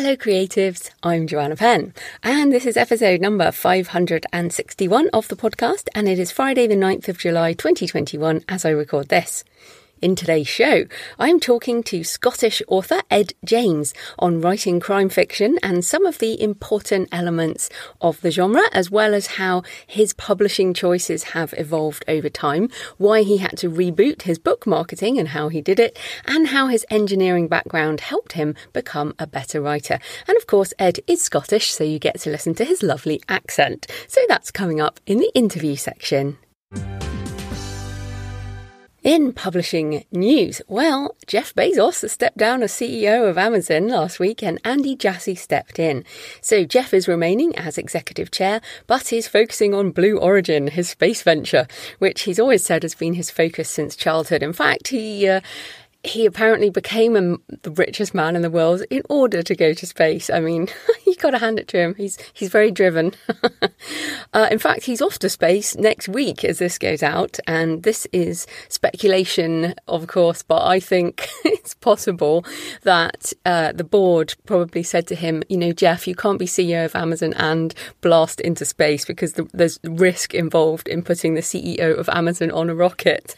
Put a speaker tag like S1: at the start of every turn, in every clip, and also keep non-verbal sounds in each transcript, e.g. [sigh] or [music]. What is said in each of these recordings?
S1: Hello, creatives. I'm Joanna Penn, and this is episode number 561 of the podcast, and it is Friday, the 9th of July 2021, as I record this. In today's show, I'm talking to Scottish author Ed James on writing crime fiction and some of the important elements of the genre, as well as how his publishing choices have evolved over time, why he had to reboot his book marketing and how he did it, and how his engineering background helped him become a better writer. And of course, Ed is Scottish, so you get to listen to his lovely accent. So that's coming up in the interview section. In publishing news, well, Jeff Bezos stepped down as CEO of Amazon last week and Andy Jassy stepped in. So Jeff is remaining as executive chair, but he's focusing on Blue Origin, his space venture, which he's always said has been his focus since childhood. In fact, he uh, he apparently became a, the richest man in the world in order to go to space. I mean, [laughs] you got to hand it to him. He's he's very driven. [laughs] uh, in fact, he's off to space next week as this goes out, and this is speculation, of course. But I think [laughs] it's possible that uh, the board probably said to him, you know, Jeff, you can't be CEO of Amazon and blast into space because the, there's risk involved in putting the CEO of Amazon on a rocket.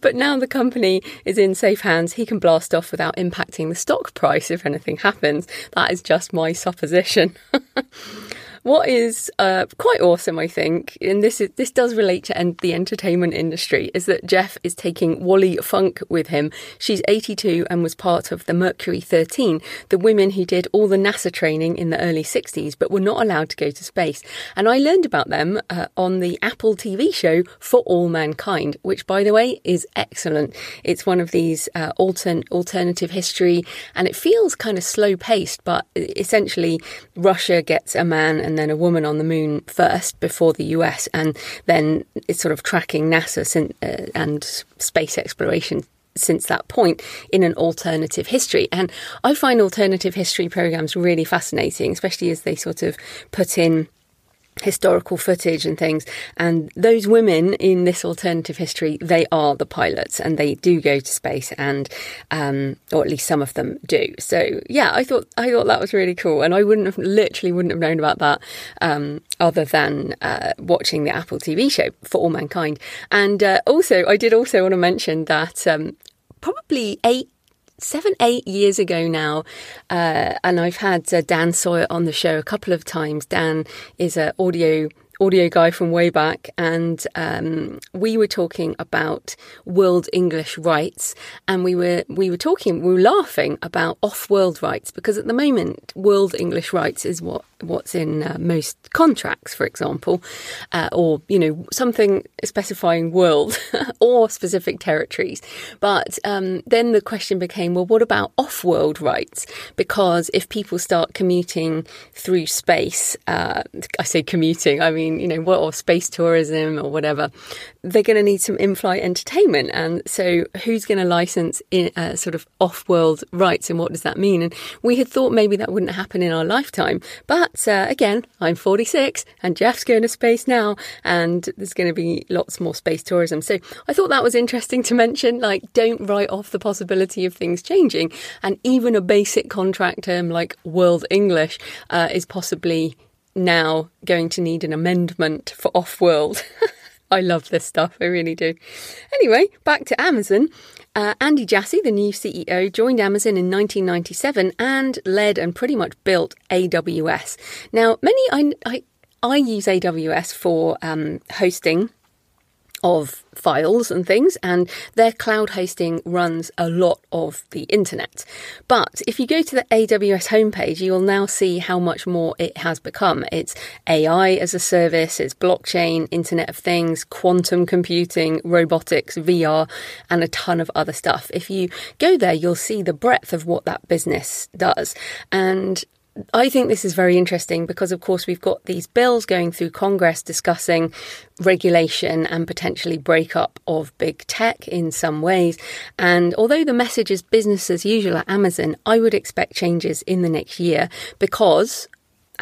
S1: but now the company is in safe hands. He can blast off without impacting the stock price if anything happens. That is just my supposition. [laughs] What is uh, quite awesome, I think, and this is this does relate to the entertainment industry, is that Jeff is taking Wally Funk with him. She's 82 and was part of the Mercury 13, the women who did all the NASA training in the early 60s, but were not allowed to go to space. And I learned about them uh, on the Apple TV show For All Mankind, which, by the way, is excellent. It's one of these uh, altern- alternative history, and it feels kind of slow paced, but essentially Russia gets a man and and then a woman on the moon first before the US, and then it's sort of tracking NASA sin- uh, and space exploration since that point in an alternative history. And I find alternative history programs really fascinating, especially as they sort of put in historical footage and things. And those women in this alternative history, they are the pilots and they do go to space and, um, or at least some of them do. So yeah, I thought, I thought that was really cool. And I wouldn't have, literally wouldn't have known about that, um, other than, uh, watching the Apple TV show for all mankind. And, uh, also, I did also want to mention that, um, probably eight seven, eight years ago now, uh, and I've had uh, Dan Sawyer on the show a couple of times. Dan is an audio audio guy from way back, and um, we were talking about world English rights, and we were we were talking, we were laughing about off-world rights because at the moment, world English rights is what what's in uh, most contracts, for example, uh, or you know something specifying world [laughs] or specific territories. But um, then the question became, well, what about off-world rights? Because if people start commuting through space, uh, I say commuting, I mean you know, what or space tourism or whatever, they're going to need some in-flight entertainment. And so, who's going to license in, uh, sort of off-world rights, and what does that mean? And we had thought maybe that wouldn't happen in our lifetime, but uh, again, I'm 46, and Jeff's going to space now, and there's going to be lots more space tourism. So I thought that was interesting to mention. Like, don't write off the possibility of things changing, and even a basic contract term like World English uh, is possibly now going to need an amendment for off world. [laughs] I love this stuff, I really do. Anyway, back to Amazon. Uh, Andy Jassy, the new CEO, joined Amazon in 1997 and led and pretty much built AWS. Now, many I, I, I use AWS for um, hosting of files and things, and their cloud hosting runs a lot of the internet. But if you go to the AWS homepage, you will now see how much more it has become. It's AI as a service, it's blockchain, Internet of Things, quantum computing, robotics, VR, and a ton of other stuff. If you go there, you'll see the breadth of what that business does. And I think this is very interesting because, of course, we've got these bills going through Congress discussing regulation and potentially breakup of big tech in some ways. And although the message is business as usual at Amazon, I would expect changes in the next year because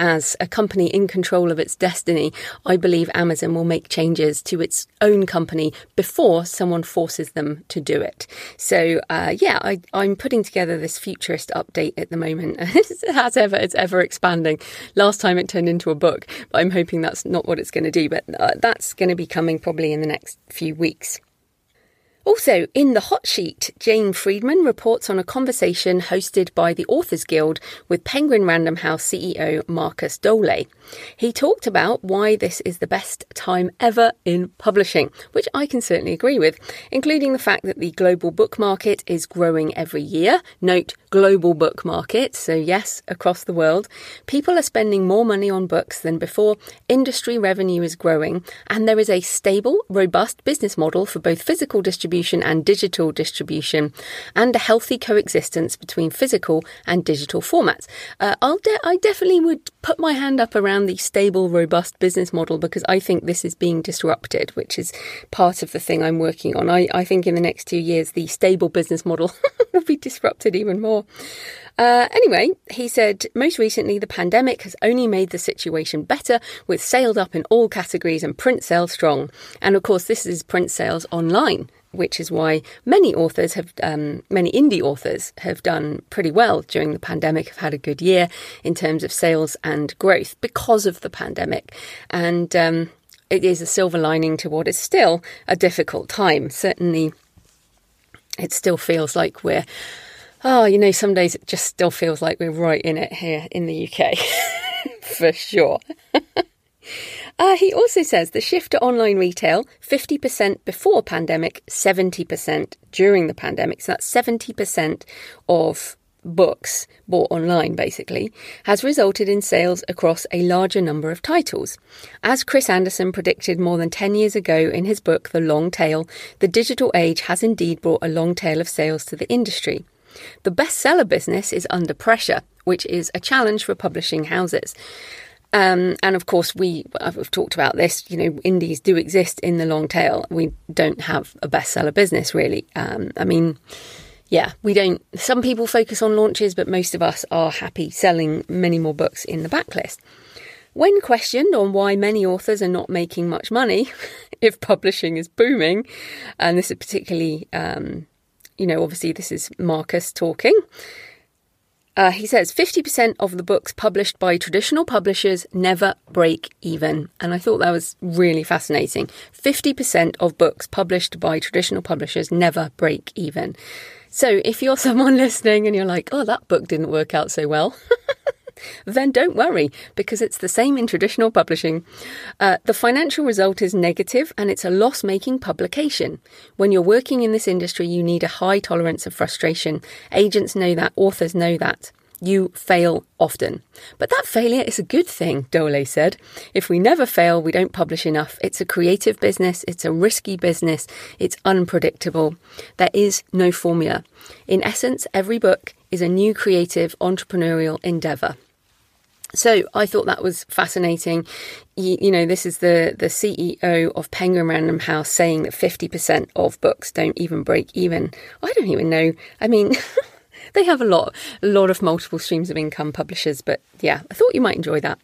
S1: as a company in control of its destiny, I believe Amazon will make changes to its own company before someone forces them to do it. So, uh, yeah, I, am putting together this futurist update at the moment. [laughs] As ever, it's ever expanding. Last time it turned into a book, but I'm hoping that's not what it's going to do. But uh, that's going to be coming probably in the next few weeks. Also, in the hot sheet, Jane Friedman reports on a conversation hosted by the Authors Guild with Penguin Random House CEO Markus Dohle. He talked about why this is the best time ever in publishing, which I can certainly agree with, including the fact that the global book market is growing every year. Note global book market, so yes, across the world. People are spending more money on books than before, industry revenue is growing, and there is a stable, robust business model for both physical distribution distribution and digital distribution, and a healthy coexistence between physical and digital formats. Uh, de- i definitely would put my hand up around the stable, robust business model because I think this is being disrupted, which is part of the thing I'm working on. I, I think in the next two years, the stable business model [laughs] will be disrupted even more. Uh, anyway, he said most recently the pandemic has only made the situation better with sales up in all categories and print sales strong. And of course, this is print sales online which is why many authors have, um, many indie authors have done pretty well during the pandemic, have had a good year in terms of sales and growth because of the pandemic. And um, it is a silver lining to what is still a difficult time. Certainly, it still feels like we're, oh, you know, some days it just still feels like we're right in it here in the UK, [laughs] for sure. [laughs] Uh, he also says the shift to online retail, 50% before pandemic, 70% during the pandemic. So that's 70% of books bought online, basically, has resulted in sales across a larger number of titles. As Chris Anderson predicted more than 10 years ago in his book, The Long Tail, the digital age has indeed brought a long tail of sales to the industry. The bestseller business is under pressure, which is a challenge for publishing houses. Um, and of course, we I've talked about this. You know, indies do exist in the long tail. We don't have a bestseller business really. Um, I mean, yeah, we don't. Some people focus on launches, but most of us are happy selling many more books in the backlist. When questioned on why many authors are not making much money, [laughs] if publishing is booming, and this is particularly, um, you know, obviously this is Markus talking. Uh, he says 50% of the books published by traditional publishers never break even. And I thought that was really fascinating. 50% of books published by traditional publishers never break even. So if you're [laughs] someone listening and you're like, oh, that book didn't work out so well. [laughs] then don't worry because it's the same in traditional publishing. Uh, the financial result is negative and it's a loss making publication. When you're working in this industry, you need a high tolerance of frustration. Agents know that, authors know that. You fail often. But that failure is a good thing, Dohle said. If we never fail, we don't publish enough. It's a creative business, it's a risky business, it's unpredictable. There is no formula. In essence, every book is a new creative entrepreneurial endeavour. So I thought that was fascinating. You, you, know, this is the, the CEO of Penguin Random House saying that 50% of books don't even break even. I don't even know. I mean, [laughs] they have a lot, a lot of multiple streams of income publishers, but yeah, I thought you might enjoy that.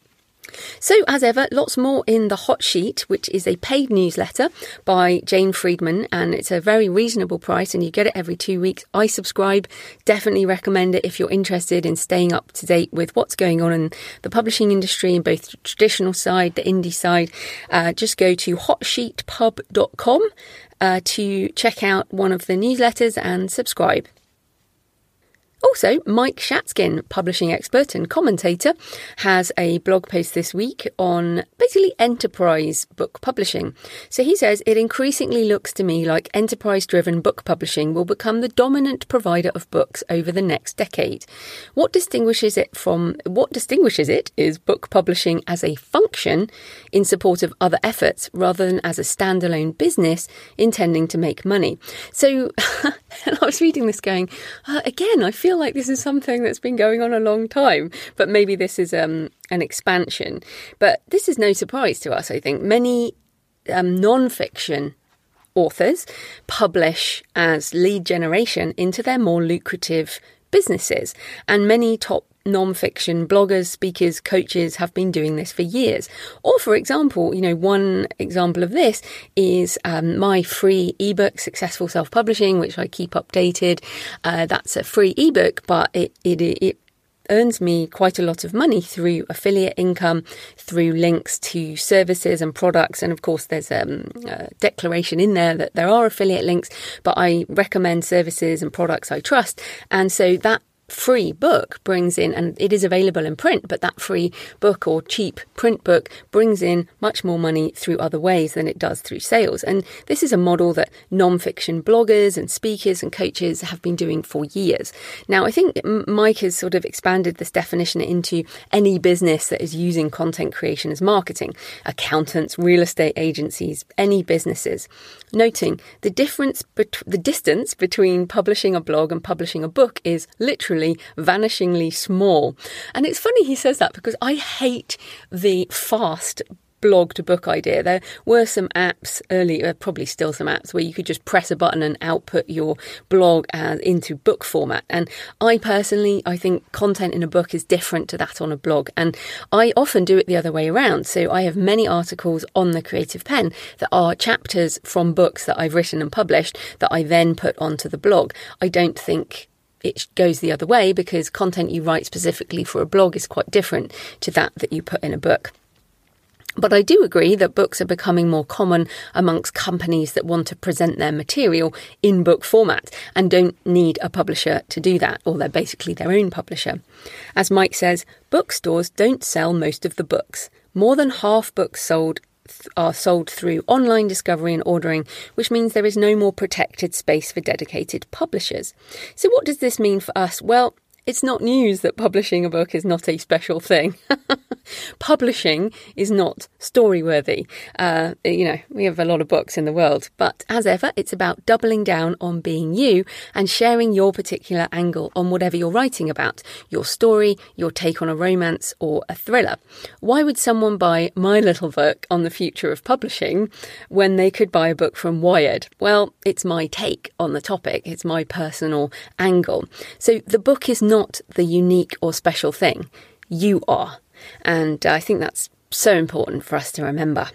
S1: So, as ever, lots more in the hot sheet, which is a paid newsletter by Jane Friedman, and it's a very reasonable price, and you get it every two weeks. I subscribe, definitely recommend it if you're interested in staying up to date with what's going on in the publishing industry in both the traditional side, the indie side. Uh, just go to hotsheetpub.com uh, to check out one of the newsletters and subscribe. Also, Mike Shatzkin, publishing expert and commentator, has a blog post this week on basically enterprise book publishing. So he says it increasingly looks to me like enterprise driven book publishing will become the dominant provider of books over the next decade. What distinguishes it from what distinguishes it is book publishing as a function in support of other efforts rather than as a standalone business intending to make money. So [laughs] I was reading this going, uh, again, I feel feel like this is something that's been going on a long time, but maybe this is um, an expansion. But this is no surprise to us, I think. Many um, non fiction authors publish as lead generation into their more lucrative businesses. And many top non-fiction bloggers, speakers, coaches have been doing this for years. Or, for example, you know, one example of this is um, my free ebook, Successful Self-Publishing, which I keep updated. Uh, that's a free ebook, but it, it, it earns me quite a lot of money through affiliate income, through links to services and products. And of course, there's um, a declaration in there that there are affiliate links, but I recommend services and products I trust. And so that free book brings in, and it is available in print, but that free book or cheap print book brings in much more money through other ways than it does through sales. And this is a model that non-fiction bloggers and speakers and coaches have been doing for years. Now, I think Mike has sort of expanded this definition into any business that is using content creation as marketing, accountants, real estate agencies, any businesses, noting the difference, bet- the distance between publishing a blog and publishing a book is literally literally vanishingly small. And it's funny he says that because I hate the fast blog to book idea. There were some apps earlier, uh, probably still some apps where you could just press a button and output your blog uh, into book format. And I personally, I think content in a book is different to that on a blog. And I often do it the other way around. So I have many articles on the Creative Penn that are chapters from books that I've written and published that I then put onto the blog. I don't think it goes the other way because content you write specifically for a blog is quite different to that that you put in a book. But I do agree that books are becoming more common amongst companies that want to present their material in book format and don't need a publisher to do that, or they're basically their own publisher. As Mike says, bookstores don't sell most of the books. More than half books sold are sold through online discovery and ordering, which means there is no more protected space for dedicated publishers. So, what does this mean for us? Well, it's not news that publishing a book is not a special thing. [laughs] publishing is not story worthy. Uh, you know, we have a lot of books in the world, but as ever, it's about doubling down on being you and sharing your particular angle on whatever you're writing about your story, your take on a romance, or a thriller. Why would someone buy my little book on the future of publishing when they could buy a book from Wired? Well, it's my take on the topic, it's my personal angle. So the book is not not the unique or special thing. You are. And I think that's so important for us to remember.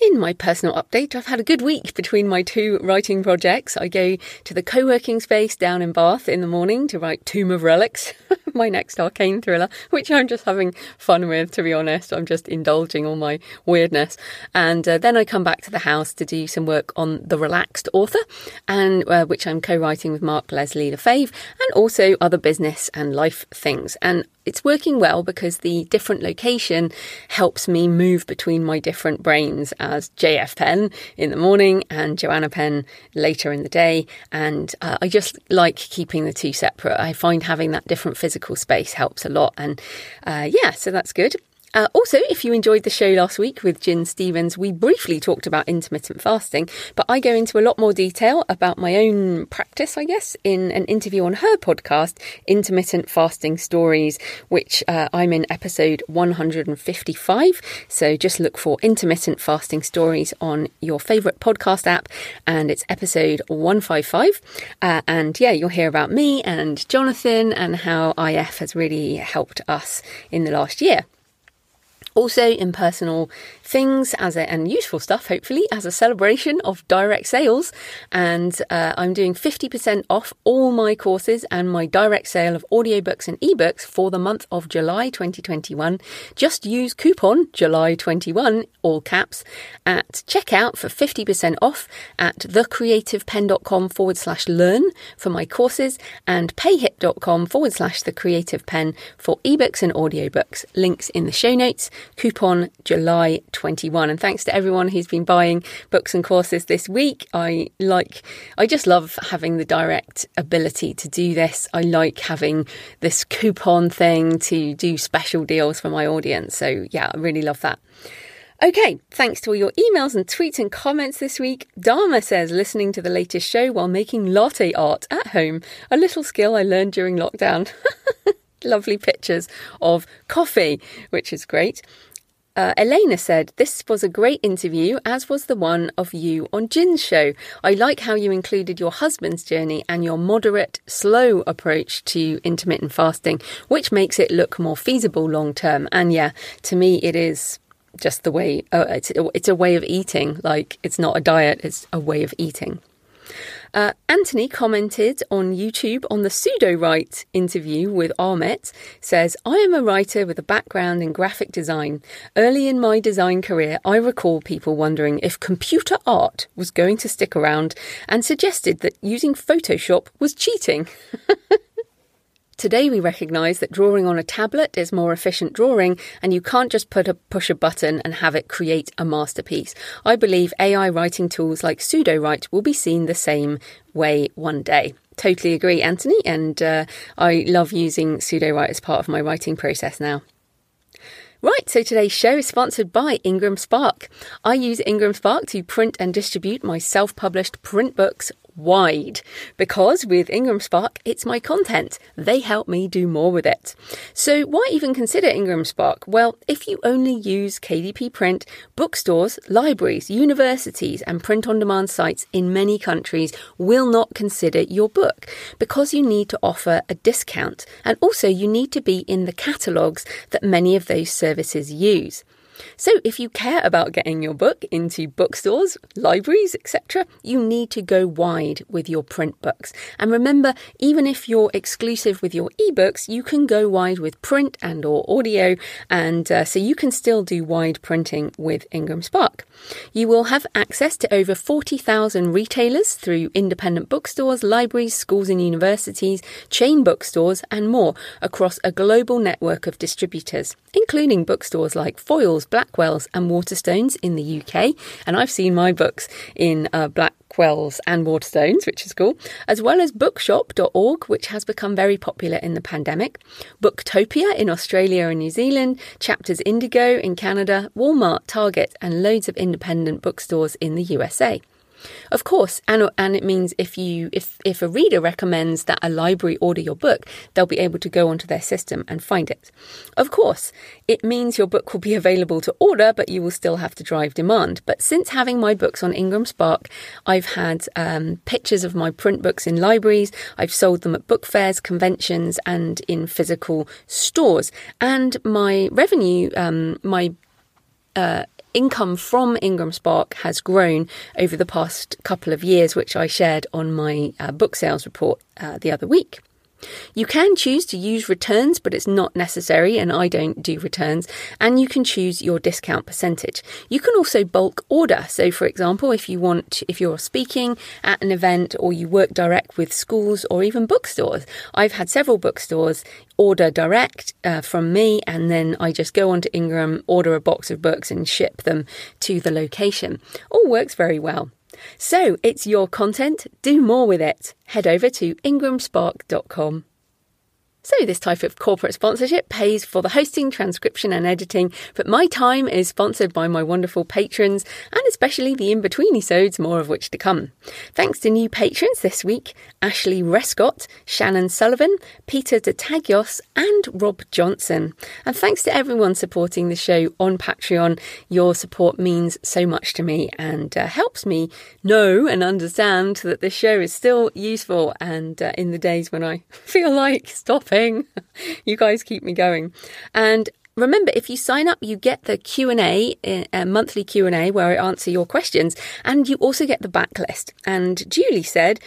S1: In my personal update, I've had a good week between my two writing projects. I go to the co working space down in Bath in the morning to write Tomb of Relics, [laughs] [laughs] my next arcane thriller, which I'm just having fun with, to be honest. I'm just indulging all my weirdness. And uh, then I come back to the house to do some work on The Relaxed Author, and uh, which I'm co writing with Mark Leslie Lefebvre, and also other business and life things. And it's working well because the different location helps me move between my different brains as JF Penn in the morning and Joanna Penn later in the day. And uh, I just like keeping the two separate. I find having that different physical space helps a lot. And uh, yeah, so that's good. Uh, also, if you enjoyed the show last week with Gin Stephens, we briefly talked about intermittent fasting, but I go into a lot more detail about my own practice, I guess, in an interview on her podcast, Intermittent Fasting Stories, which uh, I'm in episode 155. So just look for Intermittent Fasting Stories on your favourite podcast app, and it's episode 155. Uh, and yeah, you'll hear about me and Jonathan and how IF has really helped us in the last year. Also, in personal things as a, and useful stuff, hopefully, as a celebration of direct sales. And uh, I'm doing 50% off all my courses and my direct sale of audiobooks and ebooks for the month of July 2021. Just use coupon July21, all caps, at checkout for 50% off at thecreativepenn.com forward slash learn for my courses and payhip.com forward slash the creative penn for ebooks and audiobooks. Links in the show notes coupon July 21. And thanks to everyone who's been buying books and courses this week. I like, I just love having the direct ability to do this. I like having this coupon thing to do special deals for my audience. So yeah, I really love that. Okay, thanks to all your emails and tweets and comments this week. Dharma says listening to the latest show while making latte art at home, a little skill I learned during lockdown. [laughs] Lovely pictures of coffee, which is great. Uh, Elena said, This was a great interview, as was the one of you on Gin's show. I like how you included your husband's journey and your moderate, slow approach to intermittent fasting, which makes it look more feasible long term. And yeah, to me, it is just the way uh, it's it's a way of eating. Like it's not a diet; it's a way of eating. Uh, Anthony commented on YouTube on the Sudowrite interview with Amit. Says, I am a writer with a background in graphic design. Early in my design career, I recall people wondering if computer art was going to stick around and suggested that using Photoshop was cheating. [laughs] Today we recognise that drawing on a tablet is more efficient drawing and you can't just put a push a button and have it create a masterpiece. I believe AI writing tools like Sudowrite will be seen the same way one day. Totally agree, Anthony, and uh, I love using Sudowrite as part of my writing process now. Right, so today's show is sponsored by Ingram Spark. I use Ingram Spark to print and distribute my self published print books wide because with Ingram Spark, it's my content. They help me do more with it. So, why even consider Ingram Spark? Well, if you only use KDP Print, bookstores, libraries, universities, and print on demand sites in many countries will not consider your book because you need to offer a discount and also you need to be in the catalogues that many of those services use. So, if you care about getting your book into bookstores, libraries, etc., you need to go wide with your print books. And remember, even if you're exclusive with your ebooks, you can go wide with print and or audio, and uh, so you can still do wide printing with Ingram Spark. You will have access to over 40,000 retailers through independent bookstores, libraries, schools and universities, chain bookstores, and more across a global network of distributors, including bookstores like Foyles, Blackwell's, and Waterstones in the UK. And I've seen my books in uh, Blackwell's and Waterstones, which is cool, as well as bookshop.org, which has become very popular in the pandemic, Booktopia in Australia and New Zealand, Chapters Indigo in Canada, Walmart, Target, and loads of independent bookstores in the USA. Of course, and, and it means if you if if a reader recommends that a library order your book, they'll be able to go onto their system and find it. Of course, it means your book will be [laughs] available to order, but you will still have to drive demand. But since having my books on Ingram Spark, I've had um, pictures of my print books in libraries. I've sold them at book fairs, conventions, and in physical stores. And my revenue, um, my uh, income from Ingram Spark has grown over the past couple of years, which I shared on my uh, book sales report uh, the other week. You can choose to use returns, but it's not necessary, and I don't do returns. And you can choose your discount percentage. You can also bulk order. So, for example, if you want, if you're speaking at an event or you work direct with schools or even bookstores, I've had several bookstores order direct uh, from me, and then I just go onto Ingram, order a box of books, and ship them to the location. All works very well. So it's your content, do more with it. Head over to ingramspark.com. So, this type of corporate sponsorship pays for the hosting, transcription, and editing, but my time is sponsored by my wonderful patrons, and especially the in between episodes, more of which to come. Thanks to new patrons this week Ashley Rescott, Shannon Sullivan, Peter DeTagios, and Rob Johnson. And thanks to everyone supporting the show on Patreon. Your support means so much to me and uh, helps me know and understand that the show is still useful. And uh, in the days when I [laughs] feel like stopping, [laughs] you guys keep me going. And remember if you sign up you get the q&a a uh, monthly q&a where i answer your questions and you also get the backlist and julie said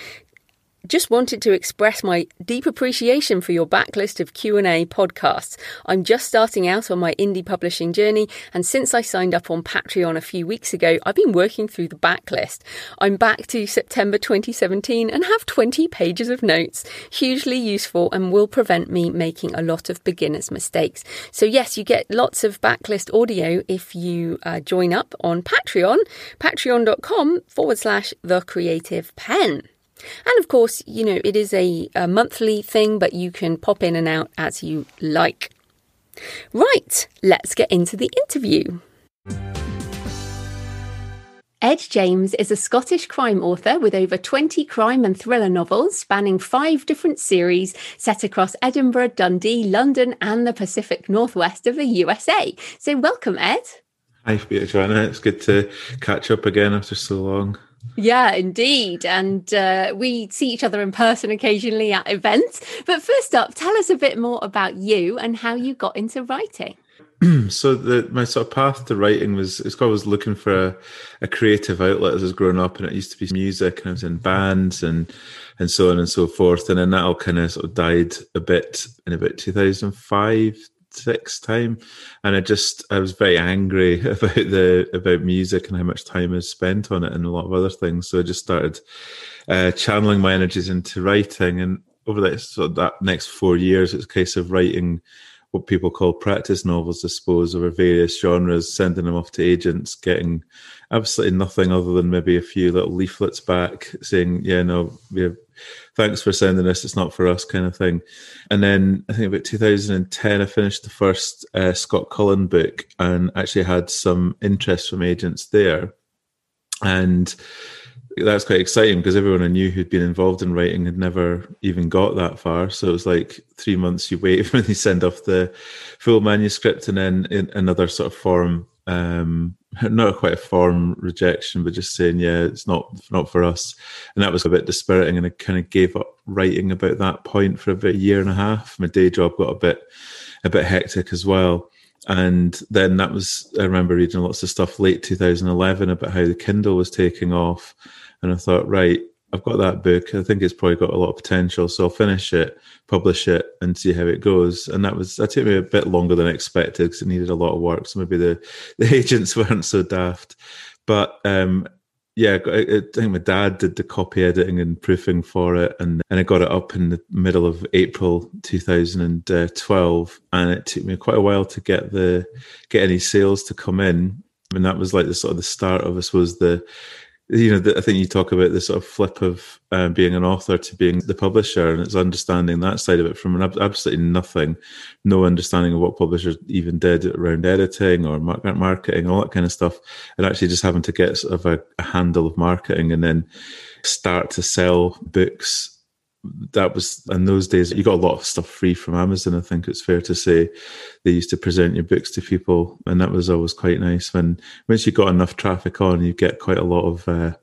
S1: just wanted to express my deep appreciation for your backlist of Q&A podcasts. I'm just starting out on my indie publishing journey and since I signed up on Patreon a few weeks ago, I've been working through the backlist. I'm back to September 2017 and have 20 pages of notes, hugely useful and will prevent me making a lot of beginner's mistakes. So yes, you get lots of backlist audio if you uh, join up on Patreon, patreon.com forward slash the creative penn. And of course, you know, it is a, a monthly thing, but you can pop in and out as you like. Right, let's get into the interview. Ed James is a Scottish crime author with over 20 crime and thriller novels spanning five different series set across Edinburgh, Dundee, London, and the Pacific Northwest of the USA. So, welcome, Ed.
S2: Hi, Peter Joanna. It's good to catch up again after so long.
S1: Yeah, indeed. And uh, we see each other in person occasionally at events. But first up, tell us a bit more about you and how you got into writing. [clears throat]
S2: so the my sort of path to writing was it's I was looking for a, a, creative outlet as I was growing up, and it used to be music, and I was in bands and and so on and so forth, and then that all kind of sort of died a bit in about two thousand five six time, and I just I was very angry [laughs] about the about music and how much time I spent on it and a lot of other things. So I just started uh, channeling my energies into writing, and over that sort of that next four years, it's a case of writing what people call practice novels, I suppose, over various genres, sending them off to agents, getting absolutely nothing other than maybe a few little leaflets back saying, yeah, no, yeah, thanks for sending this, it's not for us, kind of thing. And then I think about 2010, I finished the first uh, Scott Cullen book and actually had some interest from agents there. And that's quite exciting because everyone I knew who'd been involved in writing had never even got that far. So it was like three months you wait [laughs] when they send off the full manuscript, and then in another sort of form, um, [laughs] not quite a form rejection, but just saying, yeah, it's not not for us. And that was a bit dispiriting, and I kind of gave up writing about that point for about a year and a half. My day job got a bit a bit hectic as well. And then that was, I remember reading lots of stuff late 2011 about how the Kindle was taking off and I thought, right, I've got that book. I think it's probably got a lot of potential. So I'll finish it, publish it, and see how it goes. And that was that took me a bit longer than expected because it needed a lot of work. So maybe the [laughs] the agents weren't so daft. But um, yeah, I, think my dad did the copy editing and proofing for it, and and I got it up in the middle of April 2012, and it took me quite a while to get the get any sales to come in. and that was like the sort of the start of, I suppose, the you know, the, I think you talk about the sort of flip of um, being an author to being the publisher, and it's understanding that side of it from an absolutely nothing, no understanding of what publishers even did around editing or marketing, all that kind of stuff, and actually just having to get sort of a, a handle of marketing and then start to sell books that was in those days you got a lot of stuff free from amazon i think it's fair to say. They used to present your books to people and that was always quite nice. When once you got enough traffic on you get quite a lot of uh,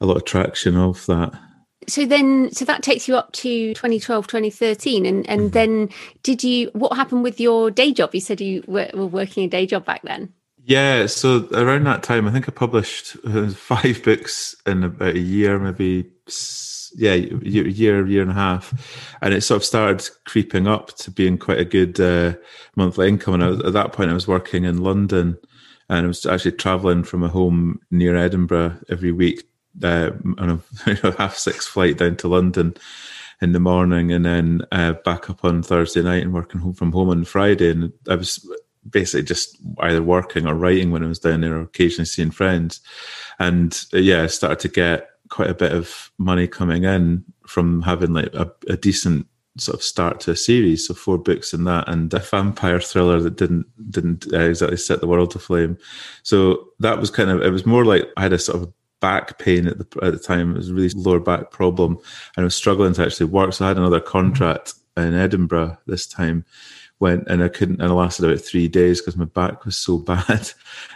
S2: a lot of traction of that.
S1: So then so that takes you up to 2012 2013 and and mm-hmm. then did you what happened with your day job? You said you were, were working a day job back then.
S2: Yeah, so around that time, I think I published uh, [laughs] five books in about a year, maybe yeah, year, year, year and a half, and it sort of started creeping up to being quite a good uh, monthly income. And was, at that point, I was working in London, and I was actually traveling from a home near Edinburgh every week uh, on a [laughs] half six flight down to London in the morning, and then uh, back up on Thursday night and working home from home on Friday. And I was basically just either working or writing when I was down there, or occasionally seeing friends. And uh, yeah, I started to get quite a bit of money coming in from having like a, a decent sort of start to a series, so four books in that, and a vampire thriller that didn't didn't uh, exactly set the world aflame. So that was kind of it was more like I had a sort of back pain at the at the time. It was a really lower back problem, and I was struggling to actually work. So I had another contract in Edinburgh this time. Went and I couldn't, and it lasted about three days because my back was so [laughs] bad,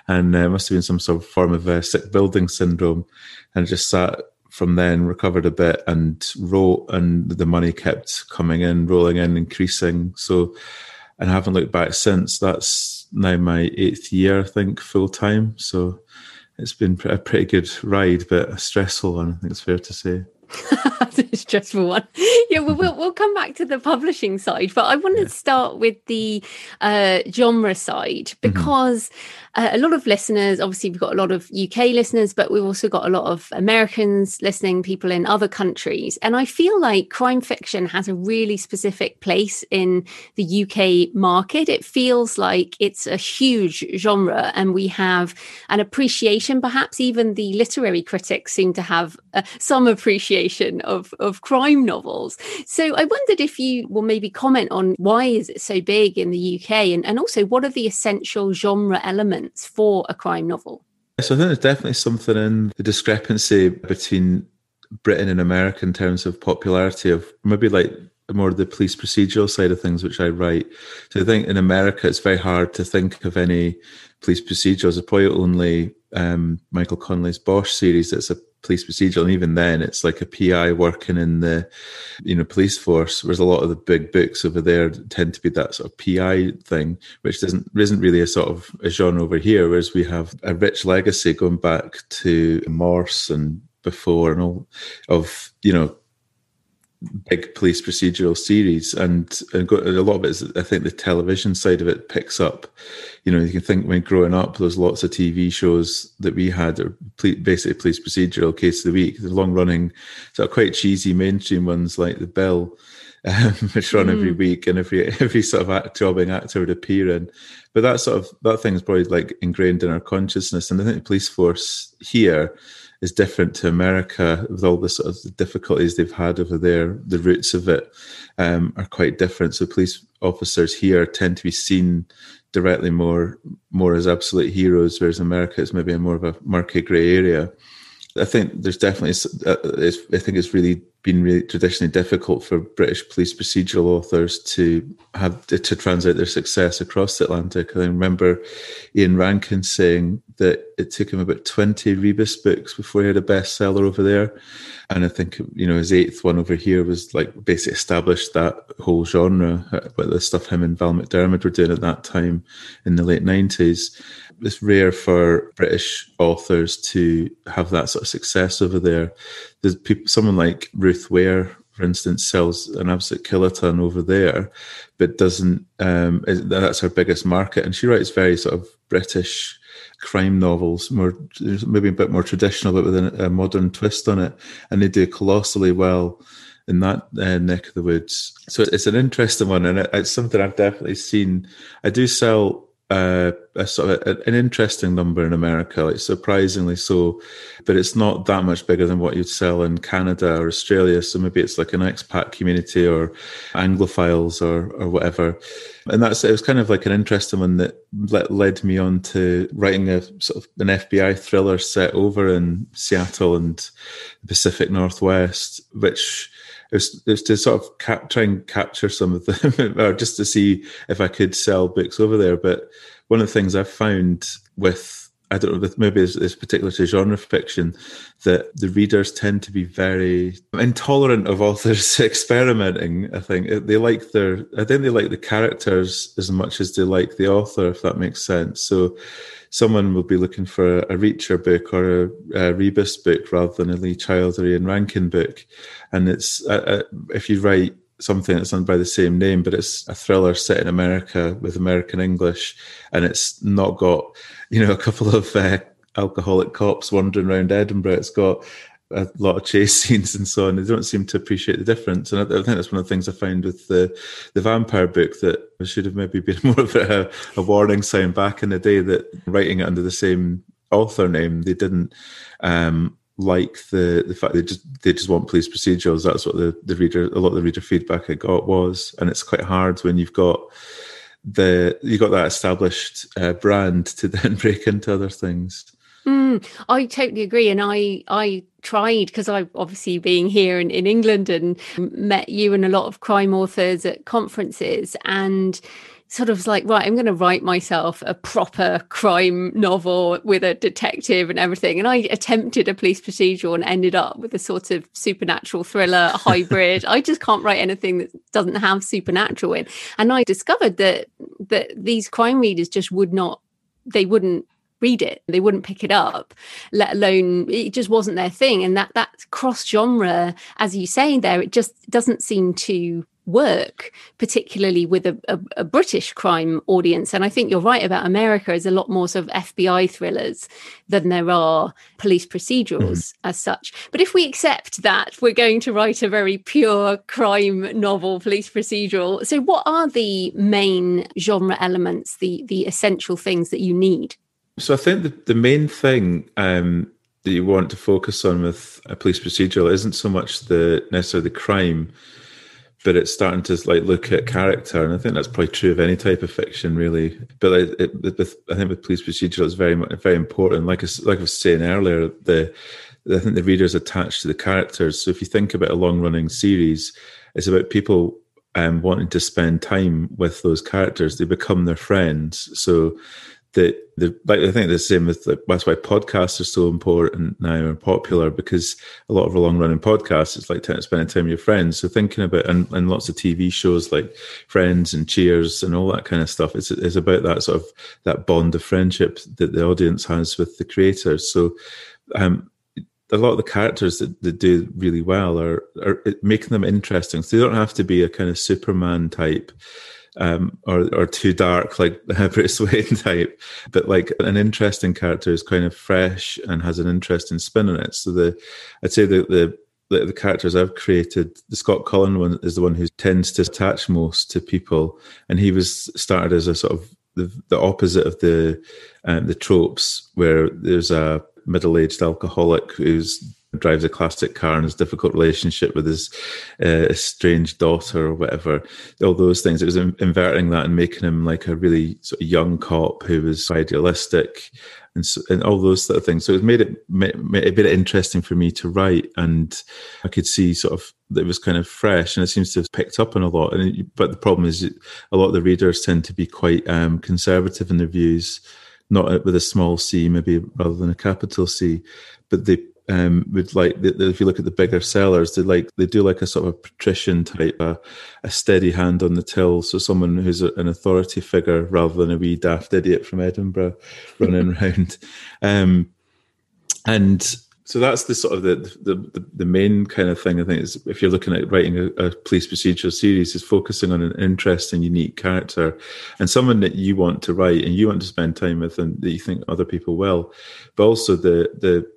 S2: and uh, must have been some sort of form of uh, sick building syndrome and I just sat from then, recovered a bit and wrote, and the money kept coming in, rolling in, increasing. So, and I haven't looked back since. That's now my eighth year, I think, full time. So, it's been a pretty good ride, but a stressful one. I think it's fair to say. [laughs]
S1: stressful one. Yeah, we'll, we'll, we'll come back to the publishing side, but I want to start with the uh, genre side mm-hmm. because mm-hmm. A lot of listeners, obviously, we've got a lot of UK listeners, but we've also got a lot of Americans listening, people in other countries, and I feel like crime fiction has a really specific place in the UK market. It feels like it's a huge genre, and we have an appreciation. Perhaps even the literary critics seem to have uh, some appreciation of of crime novels. So I wondered if you will maybe comment on why is it so big in the UK and, and also what are the essential genre elements for a crime novel?
S2: So I think there's definitely something in the discrepancy between Britain and America in terms of popularity of maybe like more the police procedural side of things, which I write. So I think in America, it's very hard to think of any police procedurals. There's probably only um, Michael Connelly's Bosch series that's a police procedural, and even then, it's like a PI working in the you know police force. Whereas a lot of the big books over there tend to be that sort of PI thing, which doesn't isn't really a sort of a genre over here. Whereas we have a rich legacy going back to Morse and before and all of you know big police procedural series and, and a lot of it is i think the television side of it picks up you know you can think when growing up there's lots of tv shows that we had are basically police procedural case of the week the long running sort of quite cheesy mainstream ones like the bill [laughs] um, which run mm. every week and every every sort of act, jobbing actor would appear in but that sort of that thing is probably like ingrained in our consciousness and i think the police force here is different to America with all the sort of difficulties they've had over there. The roots of it um, are quite different. So police officers here tend to be seen directly more more as absolute heroes, whereas America is maybe a more of a murky grey area. I think there's definitely, uh, I think it's really been really traditionally difficult for British police procedural authors to have to, translate their success across the Atlantic. I remember Ian Rankin saying that it took him about 20 Rebus books before he had a bestseller over there. And I think, you know, his eighth one over here was like basically established that whole genre, but uh, the stuff him and Val McDermid were doing at that time in the late 90s it's rare for British authors to have that sort of success over there. There's people, someone like Ruth Ware, for instance, sells an absolute kiloton over there, but doesn't. Um, that's her biggest market, and she writes very sort of British crime novels, more maybe a bit more traditional, but with a, a modern twist on it, and they do colossally well in that uh, neck of the woods. So it's an interesting one, and it's something I've definitely seen. I do sell a sort of a, an interesting number in America, like surprisingly so, but it's not that much bigger than what you'd sell in Canada or Australia. So maybe it's like an expat community or Anglophiles or or whatever. And that's it was kind of like an interesting one that led me on to writing a sort of an FBI thriller set over in Seattle and the Pacific Northwest, which was to sort of cap, try and capture some of them, [laughs] or just to see if I could sell books over there. But one of the things I've found with I don't know, maybe it's this, particular to genre fiction, that the readers tend to be very intolerant of authors [laughs] experimenting. I think they like their, I think they like the characters as much as they like the author, if that makes sense. So someone will be looking for a Reacher book or a, a Rebus book rather than a Lee Child or Ian Rankin book. And it's, uh, uh, if you write something that's done by the same name, but it's a thriller set in America with American English, and it's not got, you know, a couple of uh, alcoholic cops wandering around Edinburgh. It's got a lot of chase [laughs] scenes and so on. They don't seem to appreciate the difference, and I, I, think that's one of the things I found with the the vampire book that should have maybe been [laughs] more of a, a warning sign back in the day that writing it under the same author name, they didn't um, like the the fact they just they just want police procedurals. That's what the the reader a lot of the reader feedback I got was, and it's quite hard when you've got the you got that established uh, brand to then [laughs] break into other things.
S1: Mm, I totally agree, and I I tried because I obviously being here in, in England and met you and a lot of crime authors at conferences and sort of like right i'm going to write myself a proper crime novel with a detective and everything. And i attempted a police procedural and ended up with a sort of supernatural thriller hybrid. [laughs] I just can't write anything that doesn't have supernatural in. And i discovered that that these crime readers just would not they wouldn't read it. They wouldn't pick it up let alone it just wasn't their thing. And that that cross genre as you say there it just doesn't seem to work, particularly with a, a, a, British crime audience. And I think you're right about America is a lot more sort of FBI thrillers than there are police procedurals mm. as such. But if we accept that we're going to write a very pure crime novel, police procedural, so what are the main genre elements, the the essential things that you need?
S2: So I think the, the main thing um, that you want to focus on with a police procedural isn't so much the necessarily the crime but it's starting to like look at character, and I think that's probably true of any type of fiction, really. But it, it, with, I think with police procedural, it's very very important. Like I, like I was saying earlier, the I think the reader's attached to the characters. So if you think about a long running series, it's about people um, wanting to spend time with those characters. They become their friends. So the, the like I think the same with like, that's why podcasts are so important now and popular because a lot of long running podcasts it's like spending time with your friends. So thinking about and, and lots of TV shows like Friends and Cheers and all that kind of stuff. It's it's about that sort of that bond of friendship that the audience has with the creators. So um, a lot of the characters that, that do really well are, are making them interesting. So they don't have to be a kind of Superman type um, or or too dark like [laughs] the Bruce Wayne type, but like an interesting character is kind of fresh and has an interesting spin on it. So the I'd say the the the, characters I've created, the Scott Cullen one is the one who tends to attach most to people, and he was started as a sort of the, the opposite of the um, the tropes where there's a middle-aged alcoholic who's drives a classic car and his difficult relationship with his uh, estranged daughter or whatever. All those things. It was inverting that and making him like a really sort of young cop who was idealistic and, so, and all those sort of things. So it made it made, made it interesting for me to write and i could see sort of it was kind of fresh and it seems to have picked up on a lot. And it, but the problem is a lot of the readers tend to be quite um, conservative in their views not with a small c, maybe rather than a capital C, but they um, would like if you look at the bigger sellers, they like they do like a sort of a patrician type, a, a steady hand on the till, so someone who's a, an authority figure rather than a wee daft idiot from Edinburgh [laughs] running around. Um, and so that's the sort of the, the the main kind of thing I think is if you're looking at writing a, a, police procedural series is focusing on an interesting, unique character and someone that you want to write and you want to spend time with and that you think other people will. But also the the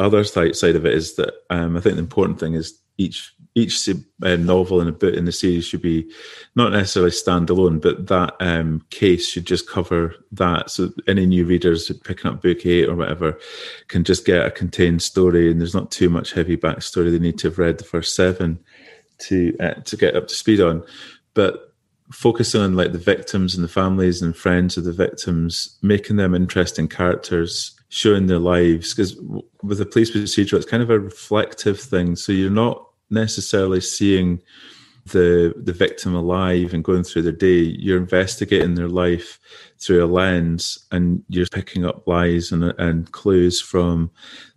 S2: other side side of it is that um, I think the important thing is each each uh, novel in a book in the series should be not necessarily standalone, but that um, case should just cover that. So any new readers picking up book eight or whatever can just get a contained story, and there's not too much heavy backstory they need to have read the first seven to uh, to get up to speed on. But focusing on like the victims and the families and friends of the victims, making them interesting characters, showing their lives. Because with a police procedural, it's kind of a reflective thing. So you're not necessarily seeing the the victim alive and going through their day. You're investigating their life through a lens, and you're picking up lies and and clues from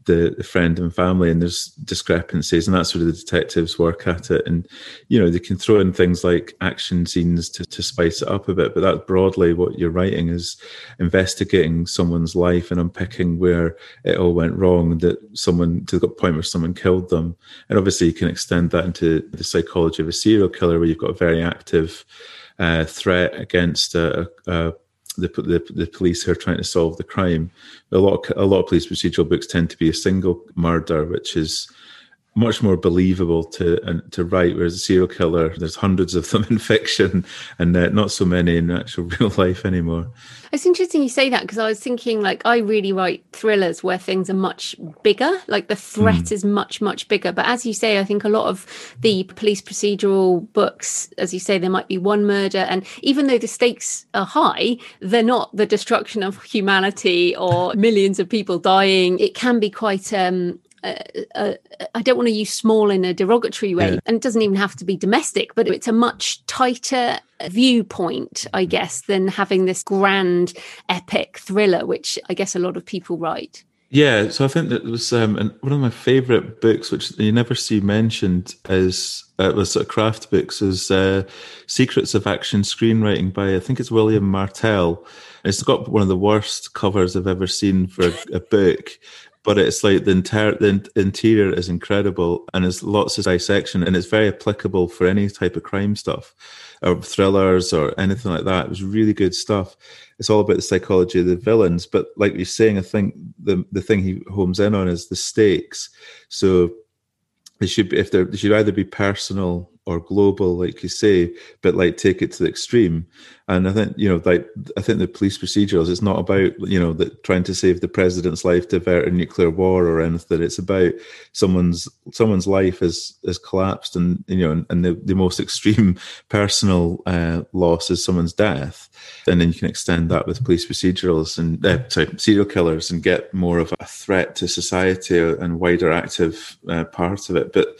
S2: the, the friend and family and there's discrepancies and that's where the detectives work at it. And you know they can throw in things like action scenes to, to spice it up a bit but that's broadly what you're writing is investigating someone's life and unpicking where it all went wrong that someone to the point where someone killed them. And obviously you can extend that into the psychology of a serial killer where you've got a very active uh, threat against a, a the, the, the police who are trying to solve the crime. A lot of, a lot of police procedural books tend to be a single murder, which is much more believable to uh, to write. Whereas a serial killer, there's hundreds of them [laughs] in fiction, and uh, not so many in actual [laughs] real life anymore.
S1: It's interesting you say that because I was thinking like I really write thrillers where things are much bigger, like the threat mm. is much much bigger. But as you say, I think a lot of the police procedural books, as you say, there might be one murder, and even though the stakes are high, they're not the destruction of humanity or [laughs] millions of people dying. It can be quite um, uh, uh, I don't want to use small in a derogatory way, yeah. and it doesn't even have to be domestic, but it's a much tighter viewpoint, I guess, than having this grand epic thriller, which I guess a lot of people write.
S2: Yeah, so I think that was um, one of my favorite books, which you never see mentioned, is uh, it was sort of craft books, is uh, Secrets of Action Screenwriting by I think it's William Martell. It's got one of the worst covers I've ever seen for a, a book, but it's like the entire the interior is incredible and there's lots of dissection and it's very applicable for any type of crime stuff or thrillers or anything like that. It was really good stuff. It's all about the psychology of the villains, but like you're saying, I think the the thing he homes in on is the stakes. So they should be if they should either be personal or global, like you say, but like take it to the extreme. And I think you know, like I think the police procedurals. It's not about you know that trying to save the president's life to avert a nuclear war or anything. It's about someone's someone's life has has collapsed, and you know, and, and the, the most [laughs] extreme personal uh, loss is someone's death. And then you can extend that with police procedurals and uh, sorry, serial killers, and get more of a threat to society and wider active uh, part of it. But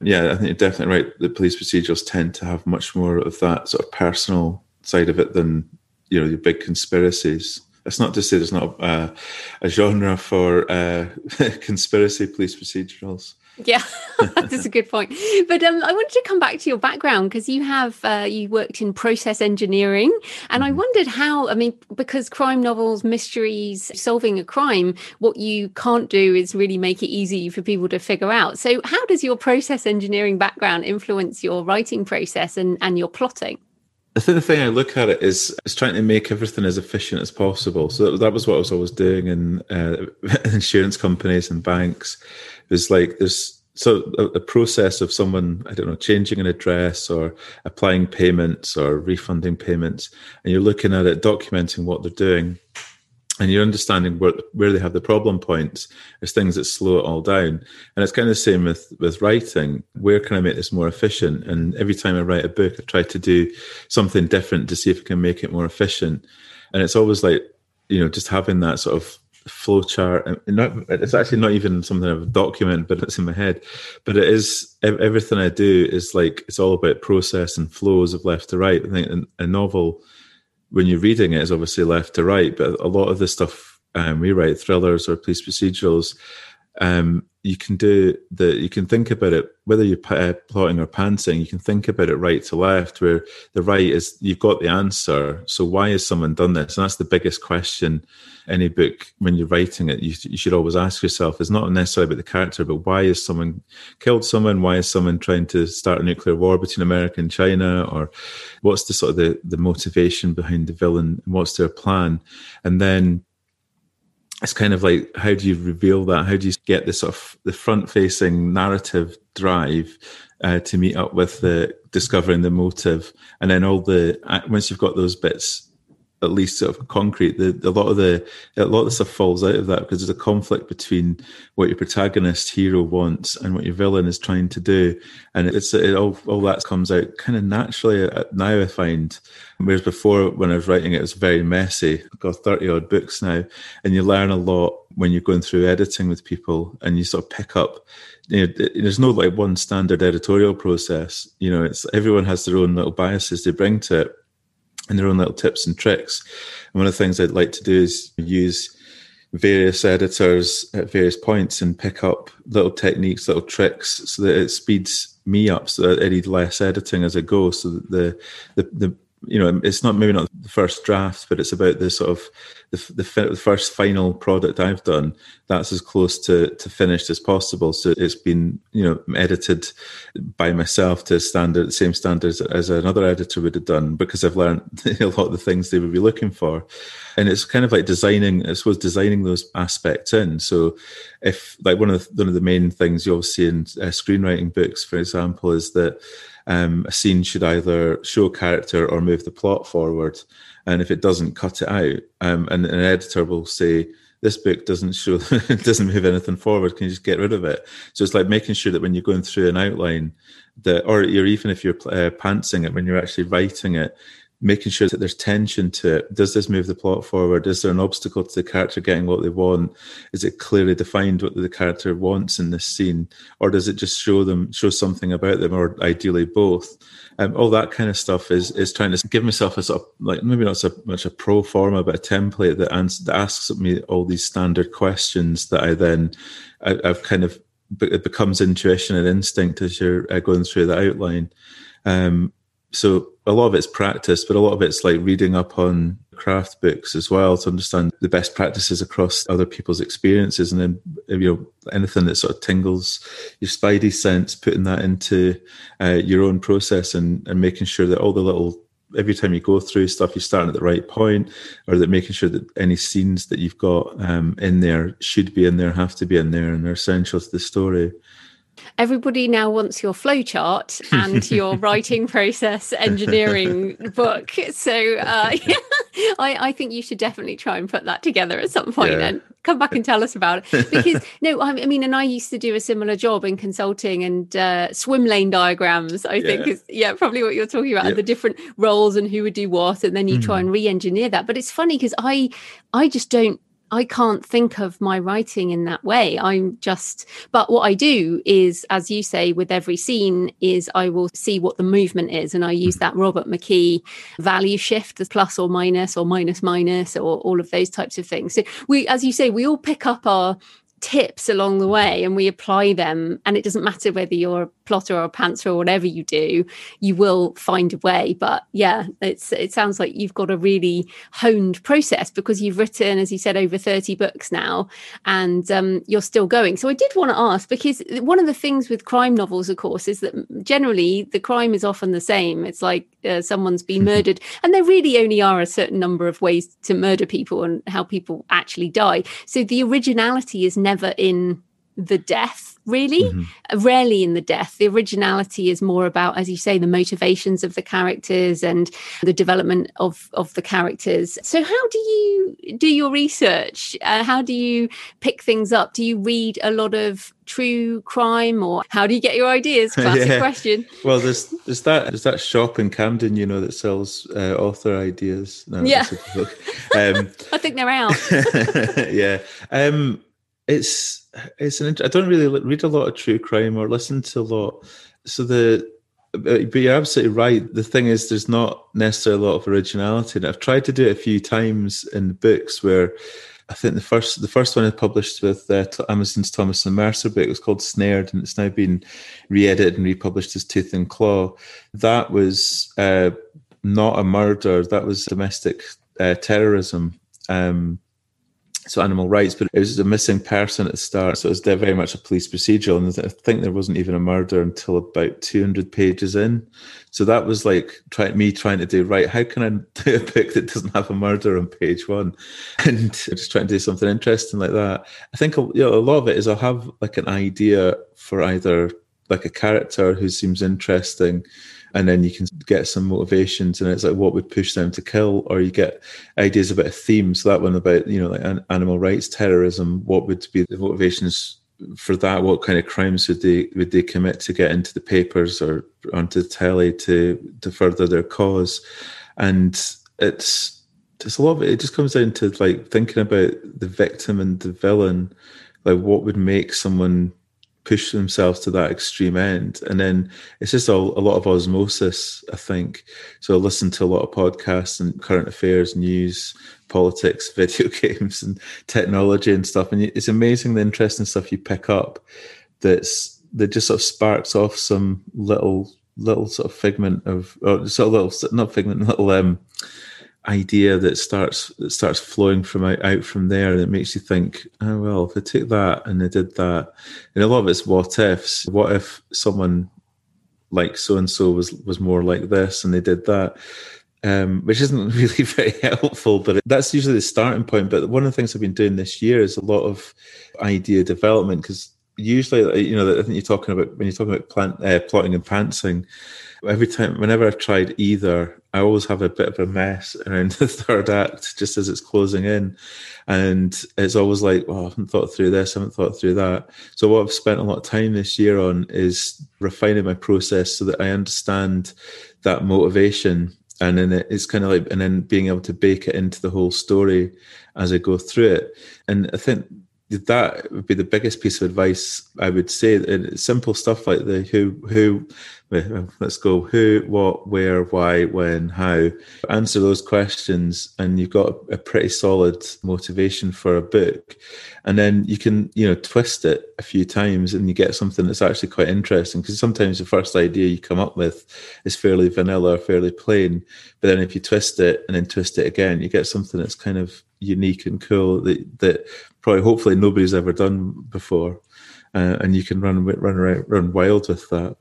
S2: yeah, I think you're definitely right. The police procedurals tend to have much more of that sort of personal side of it than you know your big conspiracies. It's not to say there's not a, a genre for uh, [laughs] conspiracy police procedurals.
S1: Yeah, [laughs] that's a good point. But um, I wanted to come back to your background because you have uh, you worked in process engineering, and I mm-hmm. wondered how. I mean, because crime novels, mysteries, solving a crime, what you can't do is really make it easy for people to figure out. So, how does your process engineering background influence your writing process and and your plotting?
S2: I think the thing I look at it is is trying to make everything as efficient as possible. So that, that was what I was always doing in uh, [laughs] insurance companies and banks. Was like there's so a, a, process of someone I don't know changing an address or applying payments or refunding payments, and you're looking at it, documenting what they're doing, and you're understanding where where they have the problem points. There's things that slow it all down, and it's kind of the same with with writing. Where can I make this more efficient? And every time I write a book, I try to do something different to see if I can make it more efficient. And it's always like you know just having that sort of flow chart. Not, it's actually not even something I've documented, but it's in my head. But it is everything I do is like it's all about process and flows of left to right. I think a novel when you're reading it is obviously left to right, but a lot of the stuff um, we write, thrillers or police procedurals, um, you can do the you can think about it whether you're uh, plotting or pantsing you can think about it right to left where the right is you've got the answer. So why has someone done this? And that's the biggest question any book when you're writing it you, you should always ask yourself. It's not necessarily about the character but why is someone killed someone? Why is someone trying to start a nuclear war between america and china? Or what's the sort of the, the motivation behind the villain? What's their plan? And then it's kind of like how do you reveal that? How do you get the sort of the front facing narrative drive uh, to meet up with the discovering the motive, and then all the once you've got those bits at least sort of concrete. The, a lot of the a lot of the stuff falls out of that because there's a conflict between what your protagonist hero wants and what your villain is trying to do, and it's it all all that comes out kind of naturally now. I find, whereas before when I was writing it, it was very messy. I've got thirty odd books now, and you learn a lot when you're going through editing with people, and you sort of pick up you know, there's no like one standard editorial process. You know, it's everyone has their own little biases they bring to it and their own little tips and tricks. And one of the things I'd like to do is use various editors at various points and pick up little techniques, little tricks, so that it speeds me up, so that I need less editing as I go, so that the the, the you know it's not maybe not the first draft, but it's about the sort of the, the, the, first final product I've done, that's as close to, to finished as possible. So it's been, you know, edited by myself to standard, the same standards as another editor would have done because I've learned [laughs] a lot of the things they would be looking for. And it's kind of like designing, I suppose, designing those aspects in. So if like one of the, one of the main things you'll see in uh, screenwriting books, for example, is that um, a scene should either show character or move the plot forward and if it doesn't, cut it out. Um, and an editor will say, "This book doesn't show, [laughs] doesn't move anything forward. Can you just get rid of it?" So it's like making sure that when you're going through an outline, that, or you're even if you're uh, pantsing it when you're actually writing it, making sure that there's tension to it. Does this move the plot forward? Is there an obstacle to the character getting what they want? Is it clearly defined what the character wants in this scene, or does it just show them show something about them, or ideally both? Um, all that kind of stuff is is trying to give myself a sort of like maybe not so much a pro forma, but a template that, ans- that asks me all these standard questions that I then I, have kind of it becomes intuition and instinct as you're uh, going through the outline. Um, so a lot of it's practice, but a lot of it's like reading up on craft books as well to understand the best practices across other people's experiences, and then you know anything that sort of tingles your spidey sense, putting that into uh, your own process and and making sure that all the little every time you go through stuff, you're starting at the right point, or that making sure that any scenes that you've got um, in there should be in there, have to be in there, and are essential to the story.
S1: Everybody now wants your flowchart and your [laughs] writing process engineering book. So uh, [laughs] yeah, I, I, think you should definitely try and put that together at some point yeah. and come back and tell us about it. Because [laughs] no, I mean, and I used to do a similar job in consulting and uh, swim lane diagrams. I yeah. think is yeah probably what you're talking about, yep. the different roles and who would do what, and then you mm. try and re-engineer that. But it's funny because I I just don't I can't think of my writing in that way. I'm just, but what I do is, as you say, with every scene, is I will see what the movement is. And I use that Robert McKee value shift, the plus or minus or minus minus or all of those types of things. So we, as you say, we all pick up our tips along the way and we apply them and it doesn't matter whether you're plotter or a pantser or whatever you do you will find a way. But yeah it's it sounds like you've got a really honed process because you've written as you said over 30 books now and um, you're still going. So i did want to ask because one of the things with crime novels of course is that generally the crime is often the same. It's like uh, someone's been murdered and there really only are a certain number of ways to murder people and how people actually die. So the originality is never in the death really. Mm-hmm. rarely in the death. The originality is more about as you say the motivations of the characters and the development of of the characters. So how do you do your research? Uh, how do you pick things up? Do you read a lot of true crime or how do you get your ideas? [laughs] Classic yeah. question.
S2: Well there's there's that there's that shop in camden you know that sells uh, author ideas.
S1: No, yeah. um, [laughs] i think they're out. [laughs]
S2: Yeah. Um it's it's an. I don't really read a lot of true crime or listen to a lot. So the but you're absolutely right. The thing is, there's not necessarily a lot of originality. And I've tried to do it a few times in books where I think the first the first one I published with uh, Amazon's Thomas and Mercer book was called Snared, and it's now been re-edited and republished as Tooth and Claw. That was uh, not a murder. That was domestic uh, terrorism. Um, so animal rights, but it was a missing person at the start. So it was very much a police procedural. And I think there wasn't even a murder until about 200 pages in. So that was like try, me trying to do, right, how can I [laughs] do a book that doesn't have a murder on page one? [laughs] And just trying to do something interesting like that. I think you know, a lot of it is I'll have like an idea for either like a character who seems interesting and then you can get some motivations and it's like what would push them to kill or you get ideas about a theme. So that one about you know like animal rights terrorism what would be the motivations for that? What kind of crimes would they would they commit to get into the papers or onto the telly to to further their cause? And it's just a lot of it it just comes down to like thinking about the victim and the villain. Like what would make someone push themselves to that extreme end. And then it's just a, a lot of osmosis, I think. So I listen to a lot of podcasts and current affairs, news, politics, [laughs] video games, and technology and stuff. And it's amazing the interesting stuff you pick up that's that just sort of sparks off some little little sort of figment of or sort of little not figment [laughs] little um idea that starts that starts flowing from out, out from there it makes you think oh well if I took that and I did that and a lot of it's what ifs. What if someone like so and so was was more like this and they did that? Um, which isn't [laughs] really very helpful but that's usually the starting point. But one of the things I've been doing this year is a lot of idea development because usually you know I think you're talking about when you're talking about plant, uh, plotting and pantsing every time whenever I've tried either, I always have a bit of a mess around [laughs] the third act just as it's closing in. And it's always like, well, I haven't thought through this, I haven't thought through that. So what I've spent a lot of time this year on is refining my process so that I understand that motivation and then it's kind of like and then being able to bake it into the whole story as i go through it and i think that would be the biggest piece of advice I would say. And simple stuff like the who, who, let's go who, what, where, why, when, how. Answer those questions, and you've got a pretty solid motivation for a book. And then you can, you know, twist it a few times, and you get something that's actually quite interesting. Because sometimes the first idea you come up with is fairly vanilla, fairly plain. But then if you twist it and then twist it again, you get something that's kind of unique and cool that that probably hopefully nobody's ever done before, uh, and you can run run around, run wild with that.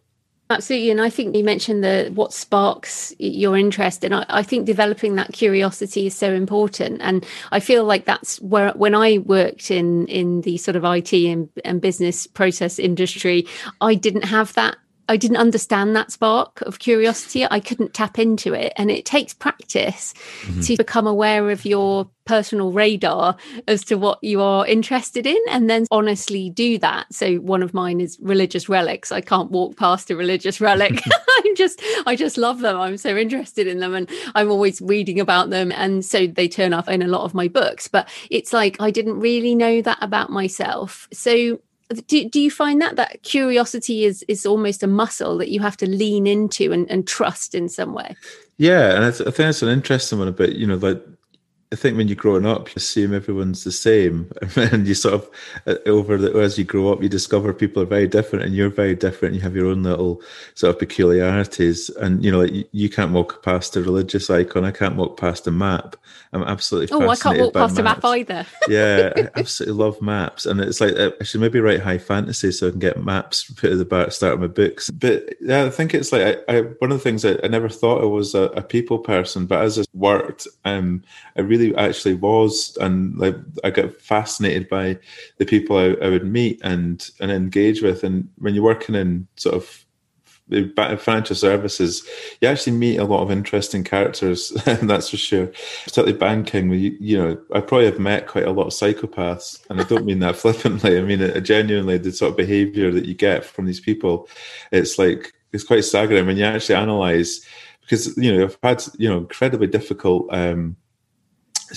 S1: Absolutely. And I think you mentioned the what sparks your interest. And I, I, think developing that curiosity is so important. And I feel like that's where when I worked in in the sort of IT and, and business process industry, I didn't have that I didn't understand that spark of curiosity. I couldn't tap into it. And it takes practice mm-hmm. to become aware of your personal radar as to what you are interested in and then honestly do that. So one of mine is religious relics. I can't walk past a religious relic. [laughs] [laughs] I'm just I just love them. I'm so interested in them and I'm always reading about them. And so they turn up in a lot of my books. But it's like I didn't really know that about myself. So do, do you find that that curiosity is is almost a muscle that you have to lean into and, and trust in some way?
S2: Yeah and I, th- I think that's an interesting one about you know like I think when you're growing up, you assume everyone's the same, [laughs] and you sort of uh, over the as you grow up, you discover people are very different, and you're very different. You have your own little sort of peculiarities, and you know, like you, you can't walk past a religious icon. I can't walk past a map. I'm absolutely oh, I
S1: can't walk past maps. a map either. [laughs]
S2: yeah, I absolutely love maps, and it's like uh, I should maybe write high fantasy so I can get maps put at the back start of my books. But yeah, I think it's like I, I one of the things I, I never thought I was a, a people person, but as I worked, um, I really really actually was, and like I got fascinated by the people I, I would meet and and engage with. And when you're working in sort of financial services, you actually meet a lot of interesting characters, [laughs] that's for sure. Particularly banking, you, you know, I probably have met quite a lot of psychopaths, and I don't mean that [laughs] flippantly. I mean it, genuinely. The sort of behaviour that you get from these people, it's like it's quite staggering when you actually analyse. Because you know, I've had you know incredibly difficult um,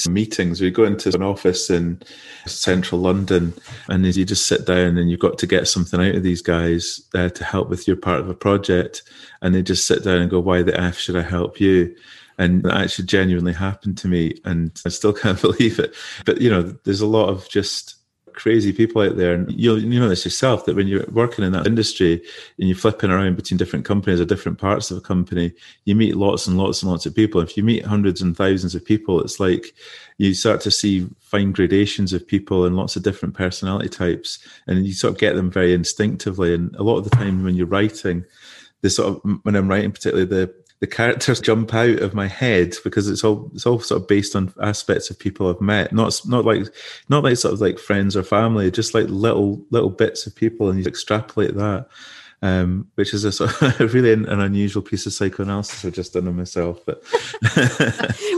S2: meetings. We go into an office in central London, and you just sit down and you've got to get something out of these guys uh, to help with your part of a project, and they just sit down and go, "Why the f should I help you?" And that actually genuinely happened to me, and I still [laughs] can't believe it. But you know, there's a lot of just crazy people out there. And you you know this yourself that when you're working in that industry and you're flipping around between different companies or different parts of a company, you meet lots and lots and lots of people. If you meet hundreds and thousands of people, it's like you start to see fine gradations of people and lots of different personality types, and you sort of get them very instinctively. And a lot of the time when you're writing, the sort of when I'm writing, particularly the the characters jump out of my head because it's all it's all sort of based on aspects of people I've met, not not like not like sort of like friends or family, just like little little bits of people, and you extrapolate that. Um, which is a sort of [laughs] really an, an, unusual piece of psychoanalysis I've just done on myself. But [laughs]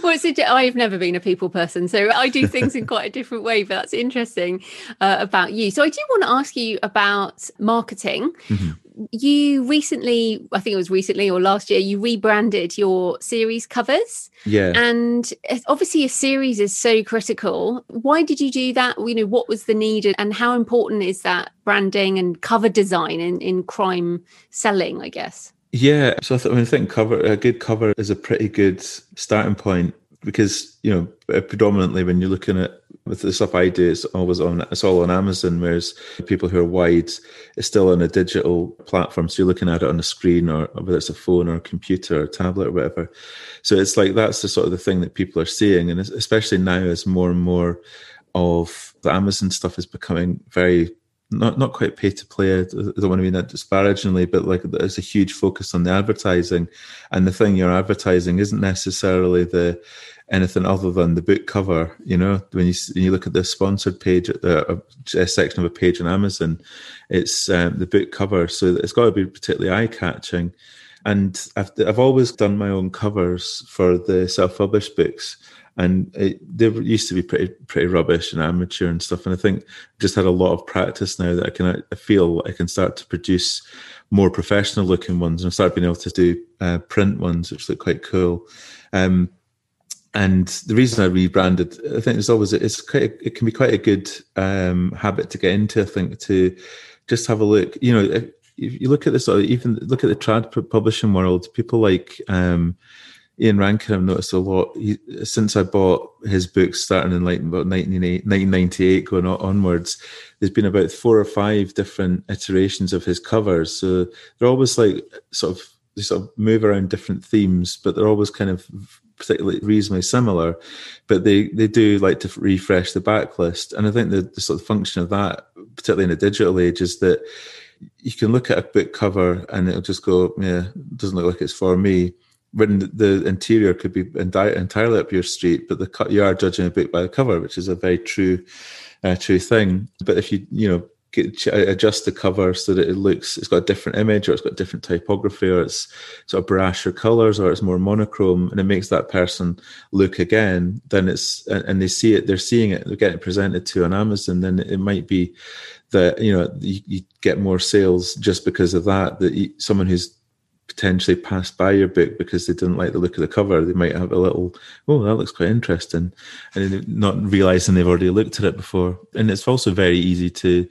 S1: well, it's a, I've never been a people person, so I do things in quite a different way. But that's interesting uh, about you. So I do want to ask you about marketing. Mm-hmm you recently, I think it was recently or last year, you rebranded your series covers.
S2: Yeah.
S1: And obviously, a series is so critical. Why did you do that? You know, what was the need and how important is that branding and cover design in, in crime selling, I guess?
S2: Yeah. So I, th- I, mean, I think cover a good cover is a pretty good starting point because, you know, uh, predominantly when you're looking at with the stuff I do, it's always on it's all on Amazon, whereas people who are wide it's still on a digital platform. So you're looking at it on a screen or whether it's a phone or a computer or tablet or whatever. So it's like that's the sort of the thing that people are seeing. And especially now as more and more of the Amazon stuff is becoming very not not quite pay to play. I don't want to mean that disparagingly, but like there's a huge focus on the advertising, and the thing you're advertising isn't necessarily the anything other than the book cover. You know, when you when you look at the sponsored page at the a section of a page on Amazon, it's um, the book cover, so it's got to be particularly eye catching. And I've I've always done my own covers for the self published books and it, they used to be pretty pretty rubbish and amateur and stuff. And I think just had a lot of practice now that I can I feel I can start to produce more professional looking ones and I started being able to do uh, print ones, which look quite cool. Um, and the reason I rebranded, I think it's always it's quite a, it can be quite a good um, habit to get into. I think to just have a look. You know, if, if you look at this, even look at the trad publishing world, people like. Um, Ian Rankin, I've noticed a lot he, since I bought his books starting in like about 1998 going on, onwards. There's been about four or five different iterations of his covers. So they're always like sort of, they sort of move around different themes, but they're always kind of particularly reasonably similar. But they, they do like to refresh the backlist. And I think the, the sort of function of that, particularly in a digital age, is that you can look at a book cover and it'll just go, yeah, doesn't look like it's for me. When the interior could be entirely up your street, but the you are judging a book by the cover, which is a very true, uh, true thing. But if you you know get, adjust the cover so that it looks it's got a different image or it's got different typography or it's sort of brasher colors or it's more monochrome and it makes that person look again then it's and they see it they're seeing it they're getting presented to on amazon then it might be that you know you, you get more sales just because of that that you, someone who's potentially passed by your book because they didn't like the look of the cover. They might have a little, oh, that looks quite interesting, and not realizing they've already looked at it before. And it's also very easy to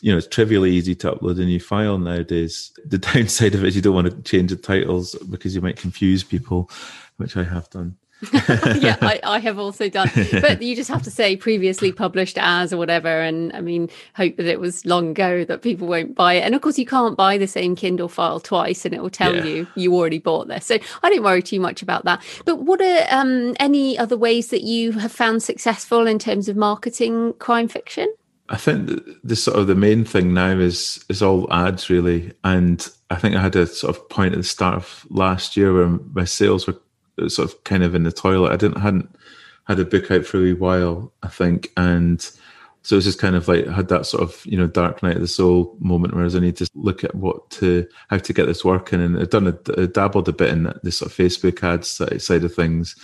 S2: you know, it's trivially easy to upload a new file nowadays. The [laughs] downside of it is you don't want to change the titles because you might confuse people, which I have done. [laughs]
S1: yeah, I, I, have also done. [laughs] But you just have to say previously published as or whatever. And I mean, hope that it was long ago that people won't buy it. And of course, you can't buy the same Kindle file twice and it will tell yeah. you you already bought this. So I don't worry too much about that. But what are um, any other ways that you have found successful in terms of marketing crime fiction?
S2: I think the sort of the main thing now is is all ads really, and I think I had a sort of point at the start of last year where my sales were Uh, sort of kind of in the toilet. I didn't hadn't had a book out for a wee while, I think, and so it was just kind of like had that sort of you know dark night of the soul moment where I need to look at what to how to get this working, and I'd done a, dabbled a bit in this sort of Facebook ads side of things,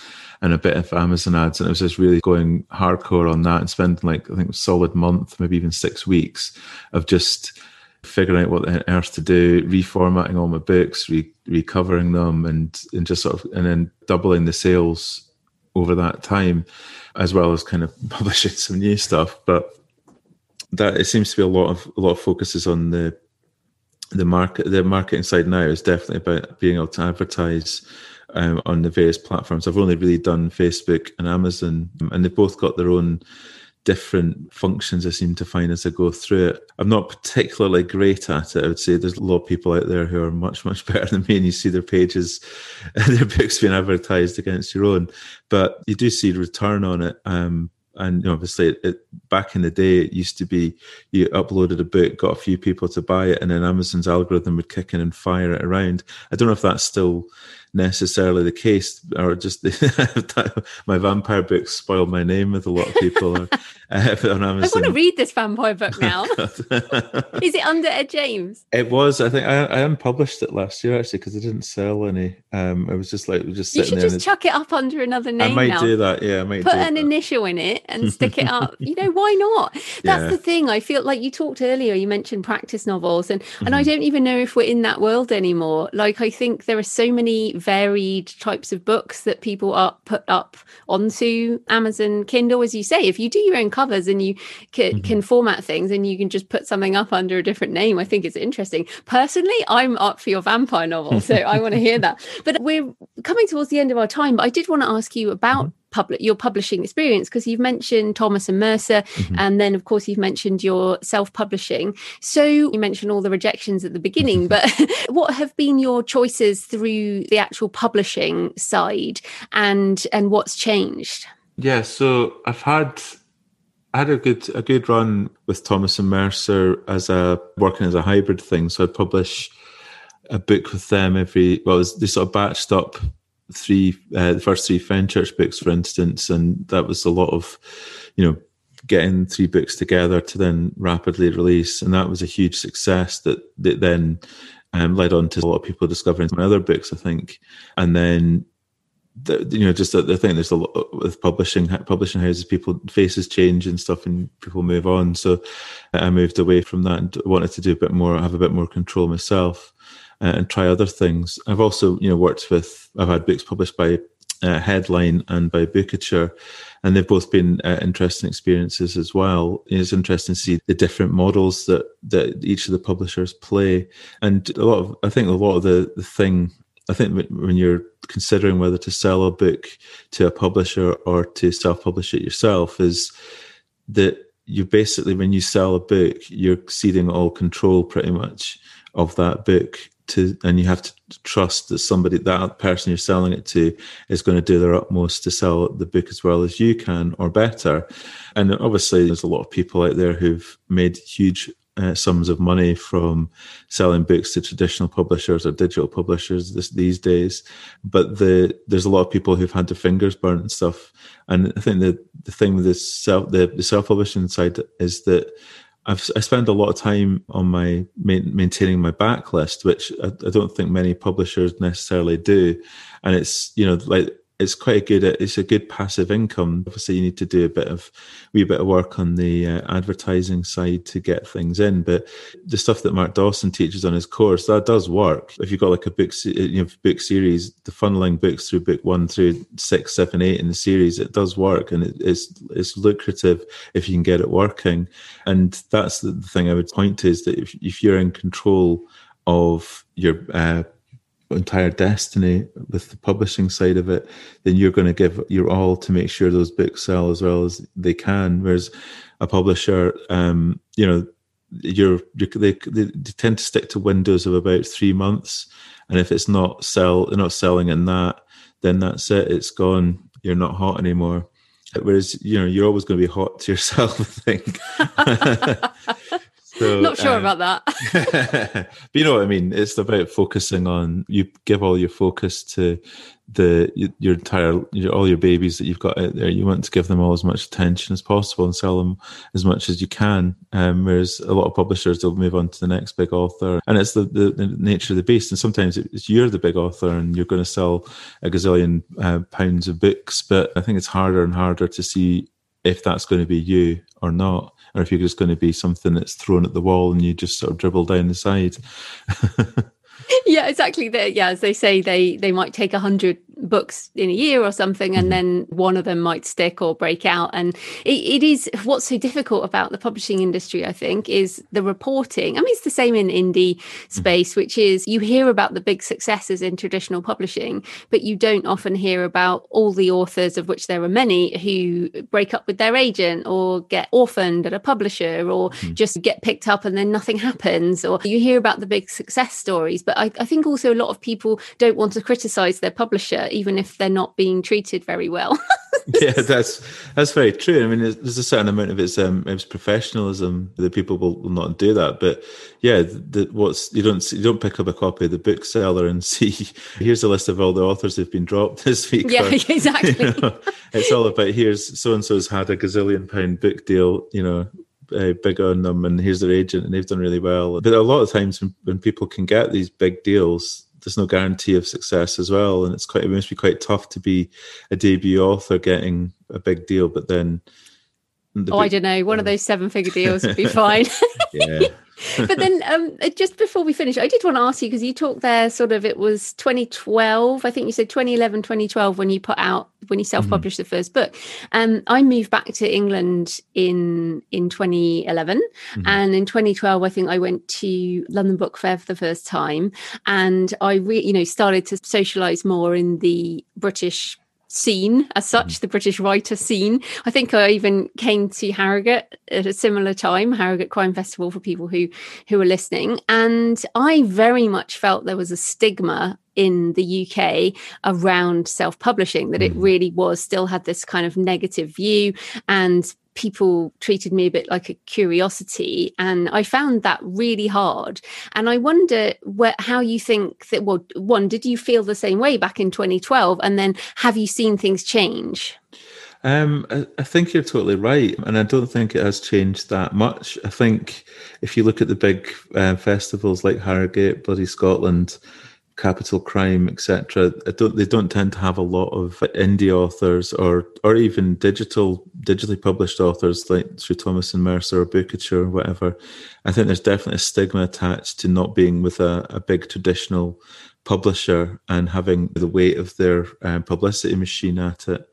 S2: and a bit of Amazon ads. And it was just really going hardcore on that and spending like, I think, a solid month, maybe even six weeks of just figuring out what the earth to do, reformatting all my books, re- recovering them, and, and just sort of, and then doubling the sales over that time, as well as kind of [laughs] publishing some new stuff. But that it seems to be a lot of a lot of focuses on the the market the marketing side now is definitely about being able to advertise um, on the various platforms. I've only really done Facebook and Amazon, and they've both got their own different functions I seem to find as I go through it. I'm not particularly great at it. I would say there's a lot of people out there who are much, much [laughs] better than me, and you see their pages, [laughs] their books being advertised against your own. But you do see return on it. Um, and obviously, it, it, back in the day, it used to be you uploaded a book, got a few people to buy it, and then Amazon's algorithm would kick in and fire it around. I don't know if that's still necessarily the case, or just [laughs] my vampire books spoiled my name with a lot of people. Or, [laughs]
S1: uh, on Amazon. I want to read this vampire book [laughs] now. Is it under Ed James?
S2: It was. I think I, I unpublished it last year actually because it didn't sell any. Um, it was just like just
S1: you should just chuck it up under another name.
S2: I might
S1: now.
S2: do that. Yeah, I might
S1: put an that. initial in it and stick it up. you know why not? That's yeah. the thing. I feel like you talked earlier. You mentioned practice novels, and mm-hmm. and I mm-hmm. don't even know if we're in that world anymore. Like I think there are so many varied types of books that people are put up onto Amazon Kindle, as you say. If you do your own covers and you can, mm-hmm. can format things and you can just put something up under a different name, I think it's interesting. Personally, I'm up for your vampire novel, so I want to hear [laughs] that. But we're coming towards the end of our time. But I did want to ask you about mm-hmm public your publishing experience because you've mentioned Thomas and Mercer mm-hmm. and then of course you've mentioned your self-publishing. So you mentioned all the rejections at the beginning but [laughs] [laughs] what have been your choices through the actual publishing side and and what's changed?
S2: Yeah so I've had I had a good a good run with Thomas and Mercer as a working as a hybrid thing. So I'd publish a book with them every well they sort of batched up three uh, the first three Fenchurch books, for instance, and that was a lot of you know getting three books together to then rapidly release, and that was a huge success that that then um, led on to a lot of people discovering my other books, I think, and then. The, you know, just the thing. There's a lot with publishing publishing houses. People faces change and stuff, and people move on. So, I moved away from that and wanted to do a bit more, have a bit more control myself uh, and try other things. I've also, you know, worked with, I've had books published by uh, Headline and by Bookouture, and they've both been uh, interesting experiences as well. It's interesting to see the different models that that each of the publishers play, and a lot of, I think a lot of the the thing. I think when you're considering whether to sell a book to a publisher or to self-publish it yourself, is that you basically when you sell a book, you're ceding all control pretty much of that book to and you have to trust that somebody that person you're selling it to is going to do their utmost to sell the book as well as you can or better and obviously there's a lot of people out there who've made huge uh, sums of money from selling books to traditional publishers or digital publishers this, these days. But the there's a lot of people who've had their fingers burnt and stuff. And I think that the thing with this self the, the self publishing side is that I've I spend a lot of time on my maintaining my backlist, which I, I don't think many publishers necessarily do. And it's you know like it's quite a good it's a good passive income. Obviously you need to do a bit of wee bit of work on the uh, advertising side to get things in but the stuff that mark dawson teaches on his course that does work. If you've got like a book you know book series the funneling books through book one through six seven eight in the series it does work and it, it's it's lucrative if you can get it working. And that's the thing i would point to is that if, if you're in control of your uh, entire destiny with the publishing side of it, then you're going to give your all to make sure those books sell as well as they can. Whereas a publisher, um, you know, you're, you're they, they, tend to stick to windows of about three months, and if it's not sell, they're not selling in that, then that's it. It's gone. You're not hot anymore. Whereas you know you're always going to be hot to yourself. [laughs] I think. [laughs] [laughs]
S1: So, Not sure um, about that. [laughs]
S2: but you know what I mean. It's about focusing on. You give all your focus to the your entire your, all your babies that you've got out there. You want to give them all as much attention as possible and sell them as much as you can. Um, whereas a lot of publishers they'll move on to the next big author, and it's the, the, the nature of the beast. And sometimes it's you're the big author and you're going to sell a gazillion uh, pounds of books. But I think it's harder and harder to see if that's going to be you or not or if you're just going to be something that's thrown at the wall and you just sort of dribble down the side. [laughs]
S1: yeah, exactly. They, yeah, as they say, they they might take a hundred books in a year or something, and mm-hmm. then one of them might stick or break out. And it, it is what's so difficult about the publishing industry. I think is the reporting. I mean, it's the same in indie mm-hmm. space, which is you hear about the big successes in traditional publishing, but you don't often hear about all the authors, of which there are many, who break up with their agent or get orphaned at a publisher or mm-hmm. just get picked up and then nothing happens. Or you hear about the big success stories, but I, I think also a lot of people don't want to criticize their publisher, even if they're not being treated very well. [laughs]
S2: yeah, that's that's very true. I mean, there's a certain amount of its um, its professionalism that people will, will not do that. But yeah, the, what's you don't you don't pick up a copy of the bookseller and [laughs] see here's a list of all the authors who've been dropped [laughs] this week.
S1: Yeah, or, exactly. You
S2: know, it's all about here's so and so's had a gazillion pound book deal. You know, uh, big on them and here's their agent and they've done really well. But a lot of times when, when people can get these big deals, there's no guarantee of success as well. And it's quite, it must be quite tough to be a debut author getting a big deal, but then.
S1: The oh, big, I don't know. One of those seven figure deals would be [laughs] fine.
S2: yeah. [laughs]
S1: but then um, uh, just before we finish, I did want to ask you because you talked there sort of it was 2012. I think you said 2011, 2012 when you put out when you self-published mm-hmm. the first book. Um, I moved back to England in in 2011, mm-hmm. and in 2012, I think I went to London Book Fair for the first time, and I re- you know started to socialise more in the British scene as such, mm. the British writer scene. I think I even came to Harrogate at a similar time, Harrogate Crime Festival for people who who are listening. And I very much felt there was a stigma in the UK around self-publishing, that it mm. really was still had this kind of negative view and people treated me a bit like a curiosity and i found that really hard and i wonder where, how you think that well one did you feel the same way back in 2012 and then have you seen things change
S2: um, I, I, think you're totally right, and I don't think it has changed that much. I think if you look at the big uh, festivals like Harrogate, Bloody Scotland, capital crime, etc. Don't, they don't tend to have a lot of indie authors or or even digital digitally published authors like through Thomas and Mercer or Bookouture or whatever. I think there's definitely a stigma attached to not being with a, a big traditional publisher and having the weight of their um, publicity machine at it.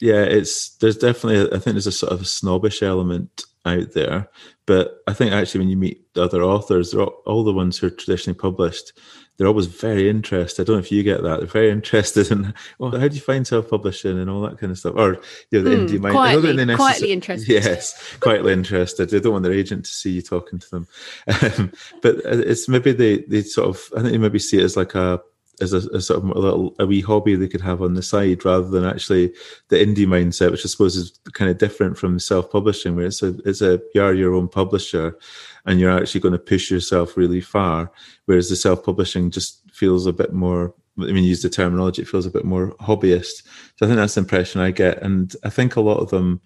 S2: Yeah, it's there's definitely I think there's a sort of a snobbish element out there, but I think actually when you meet other authors, all, all the ones who are traditionally published, they're always very interested. I don't know if you get that. They're very interested in, [laughs] well, how do you find self-publishing and all that kind of stuff? Or you know, the mm, indie mind.
S1: Quietly, necessar- quietly interested.
S2: Yes, quietly interested. They don't want their agent to see you talking to them. [laughs] Um, but it's maybe they they sort of I think they maybe see it as like a as a, a, sort of a little a wee hobby they could have on the side rather than actually the indie mindset, which I suppose is kind of different from self-publishing, where it's a it's a you are your own publisher and you're actually going to push yourself really far. Whereas the self-publishing just feels a bit more I mean, use the terminology, it feels a bit more hobbyist. So I think that's the impression I get. And I think a lot of them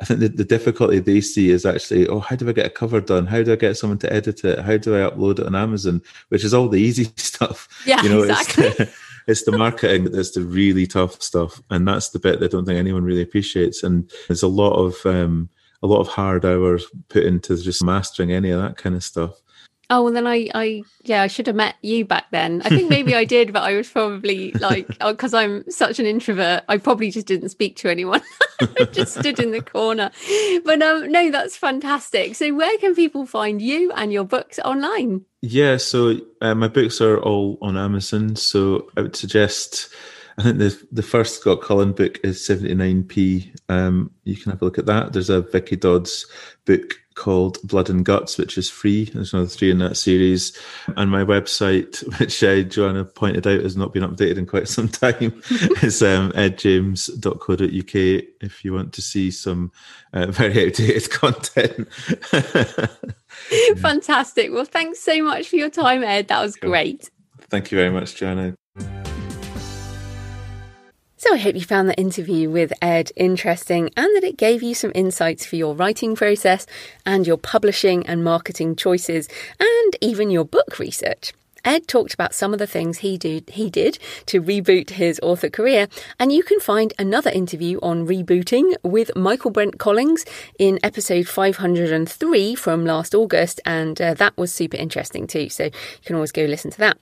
S2: I think the, the difficulty they see is actually, oh, how do I get a cover done? How do I get someone to edit it? How do I upload it on Amazon? Which is all the easy [laughs] stuff.
S1: Yeah, you know, exactly.
S2: It's the, [laughs] it's the marketing that's the really tough stuff, and that's the bit that I don't think anyone really appreciates. And there's a lot of um, a lot of hard hours put into just mastering any of that kind of stuff.
S1: Oh, well, then I, I, yeah, I should have met you back then. I think maybe I [laughs] did, but I was probably like, because [laughs] oh, I'm such an introvert, I probably just didn't speak to anyone. [laughs] I just stood in the corner. But um, no, that's fantastic. So, where can people find you and your books online?
S2: Yeah, so uh, my books are all on Amazon. So, I would suggest I think the the first Scott Cullen book is 79p. Um, you can have a look at that. There's a Vicky Dodds book called Blood and Guts, which is free. There's another three in that series. And my website, [laughs] which uh, Joanna pointed out has not been updated in quite some time, [laughs] is um, edjames.co.uk if you want to see some uh, very outdated [laughs] content.
S1: Fantastic. Well, thanks so much for your time, Ed. That was great.
S2: Thank you very much, Joanna.
S1: So I hope you found that interview with Ed interesting and that it gave you some insights for your writing process and your publishing and marketing choices and even your book research. Ed talked about some of the things he did he did to reboot his author career, and you can find another interview on rebooting with Michaelbrent Collings in episode 503 from last August, and uh, that was super interesting too. So you can always go listen to that.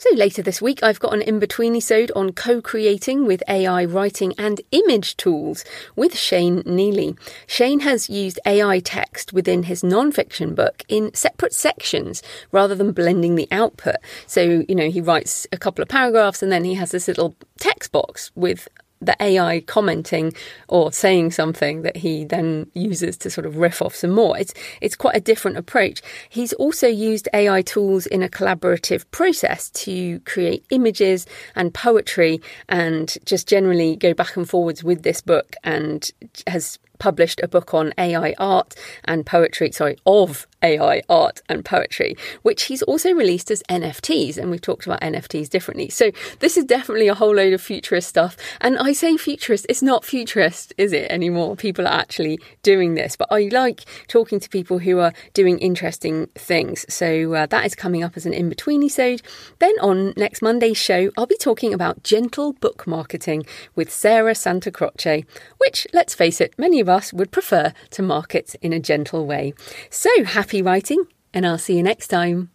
S1: So later this week, I've got an in-between episode on co-creating with AI writing and image tools with Shane Neeley. Shane has used AI text within his non-fiction book in separate sections rather than blending the output. So, you know, he writes a couple of paragraphs and then he has this little text box with the AI commenting or saying something that he then uses to sort of riff off some more. It's it's quite a different approach. He's also used AI tools in a collaborative process to create images and poetry and just generally go back and forwards with this book and has published a book on AI art and poetry, sorry, of AI art and poetry, which he's also released as NFTs. And we've talked about NFTs differently. So this is definitely a whole load of futurist stuff. And I say futurist, it's not futurist, is it anymore? People are actually doing this. But I like talking to people who are doing interesting things. So uh, that is coming up as an in between episode. Then on next Monday's show, I'll be talking about gentle book marketing with Sarah Santacroce, which, let's face it, many of us would prefer to market in a gentle way. So happy writing, and I'll see you next time.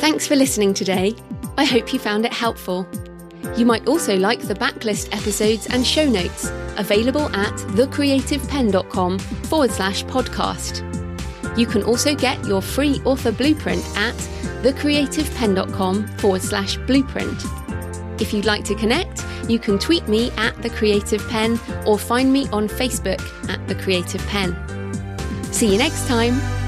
S1: Thanks for listening today. I hope you found it helpful. You might also like the backlist episodes and show notes available at thecreativepenn.com forward slash podcast. You can also get your free author blueprint at thecreativepenn.com forward slash blueprint. If you'd like to connect, you can tweet me at The Creative Penn or find me on Facebook at The Creative Penn. See you next time.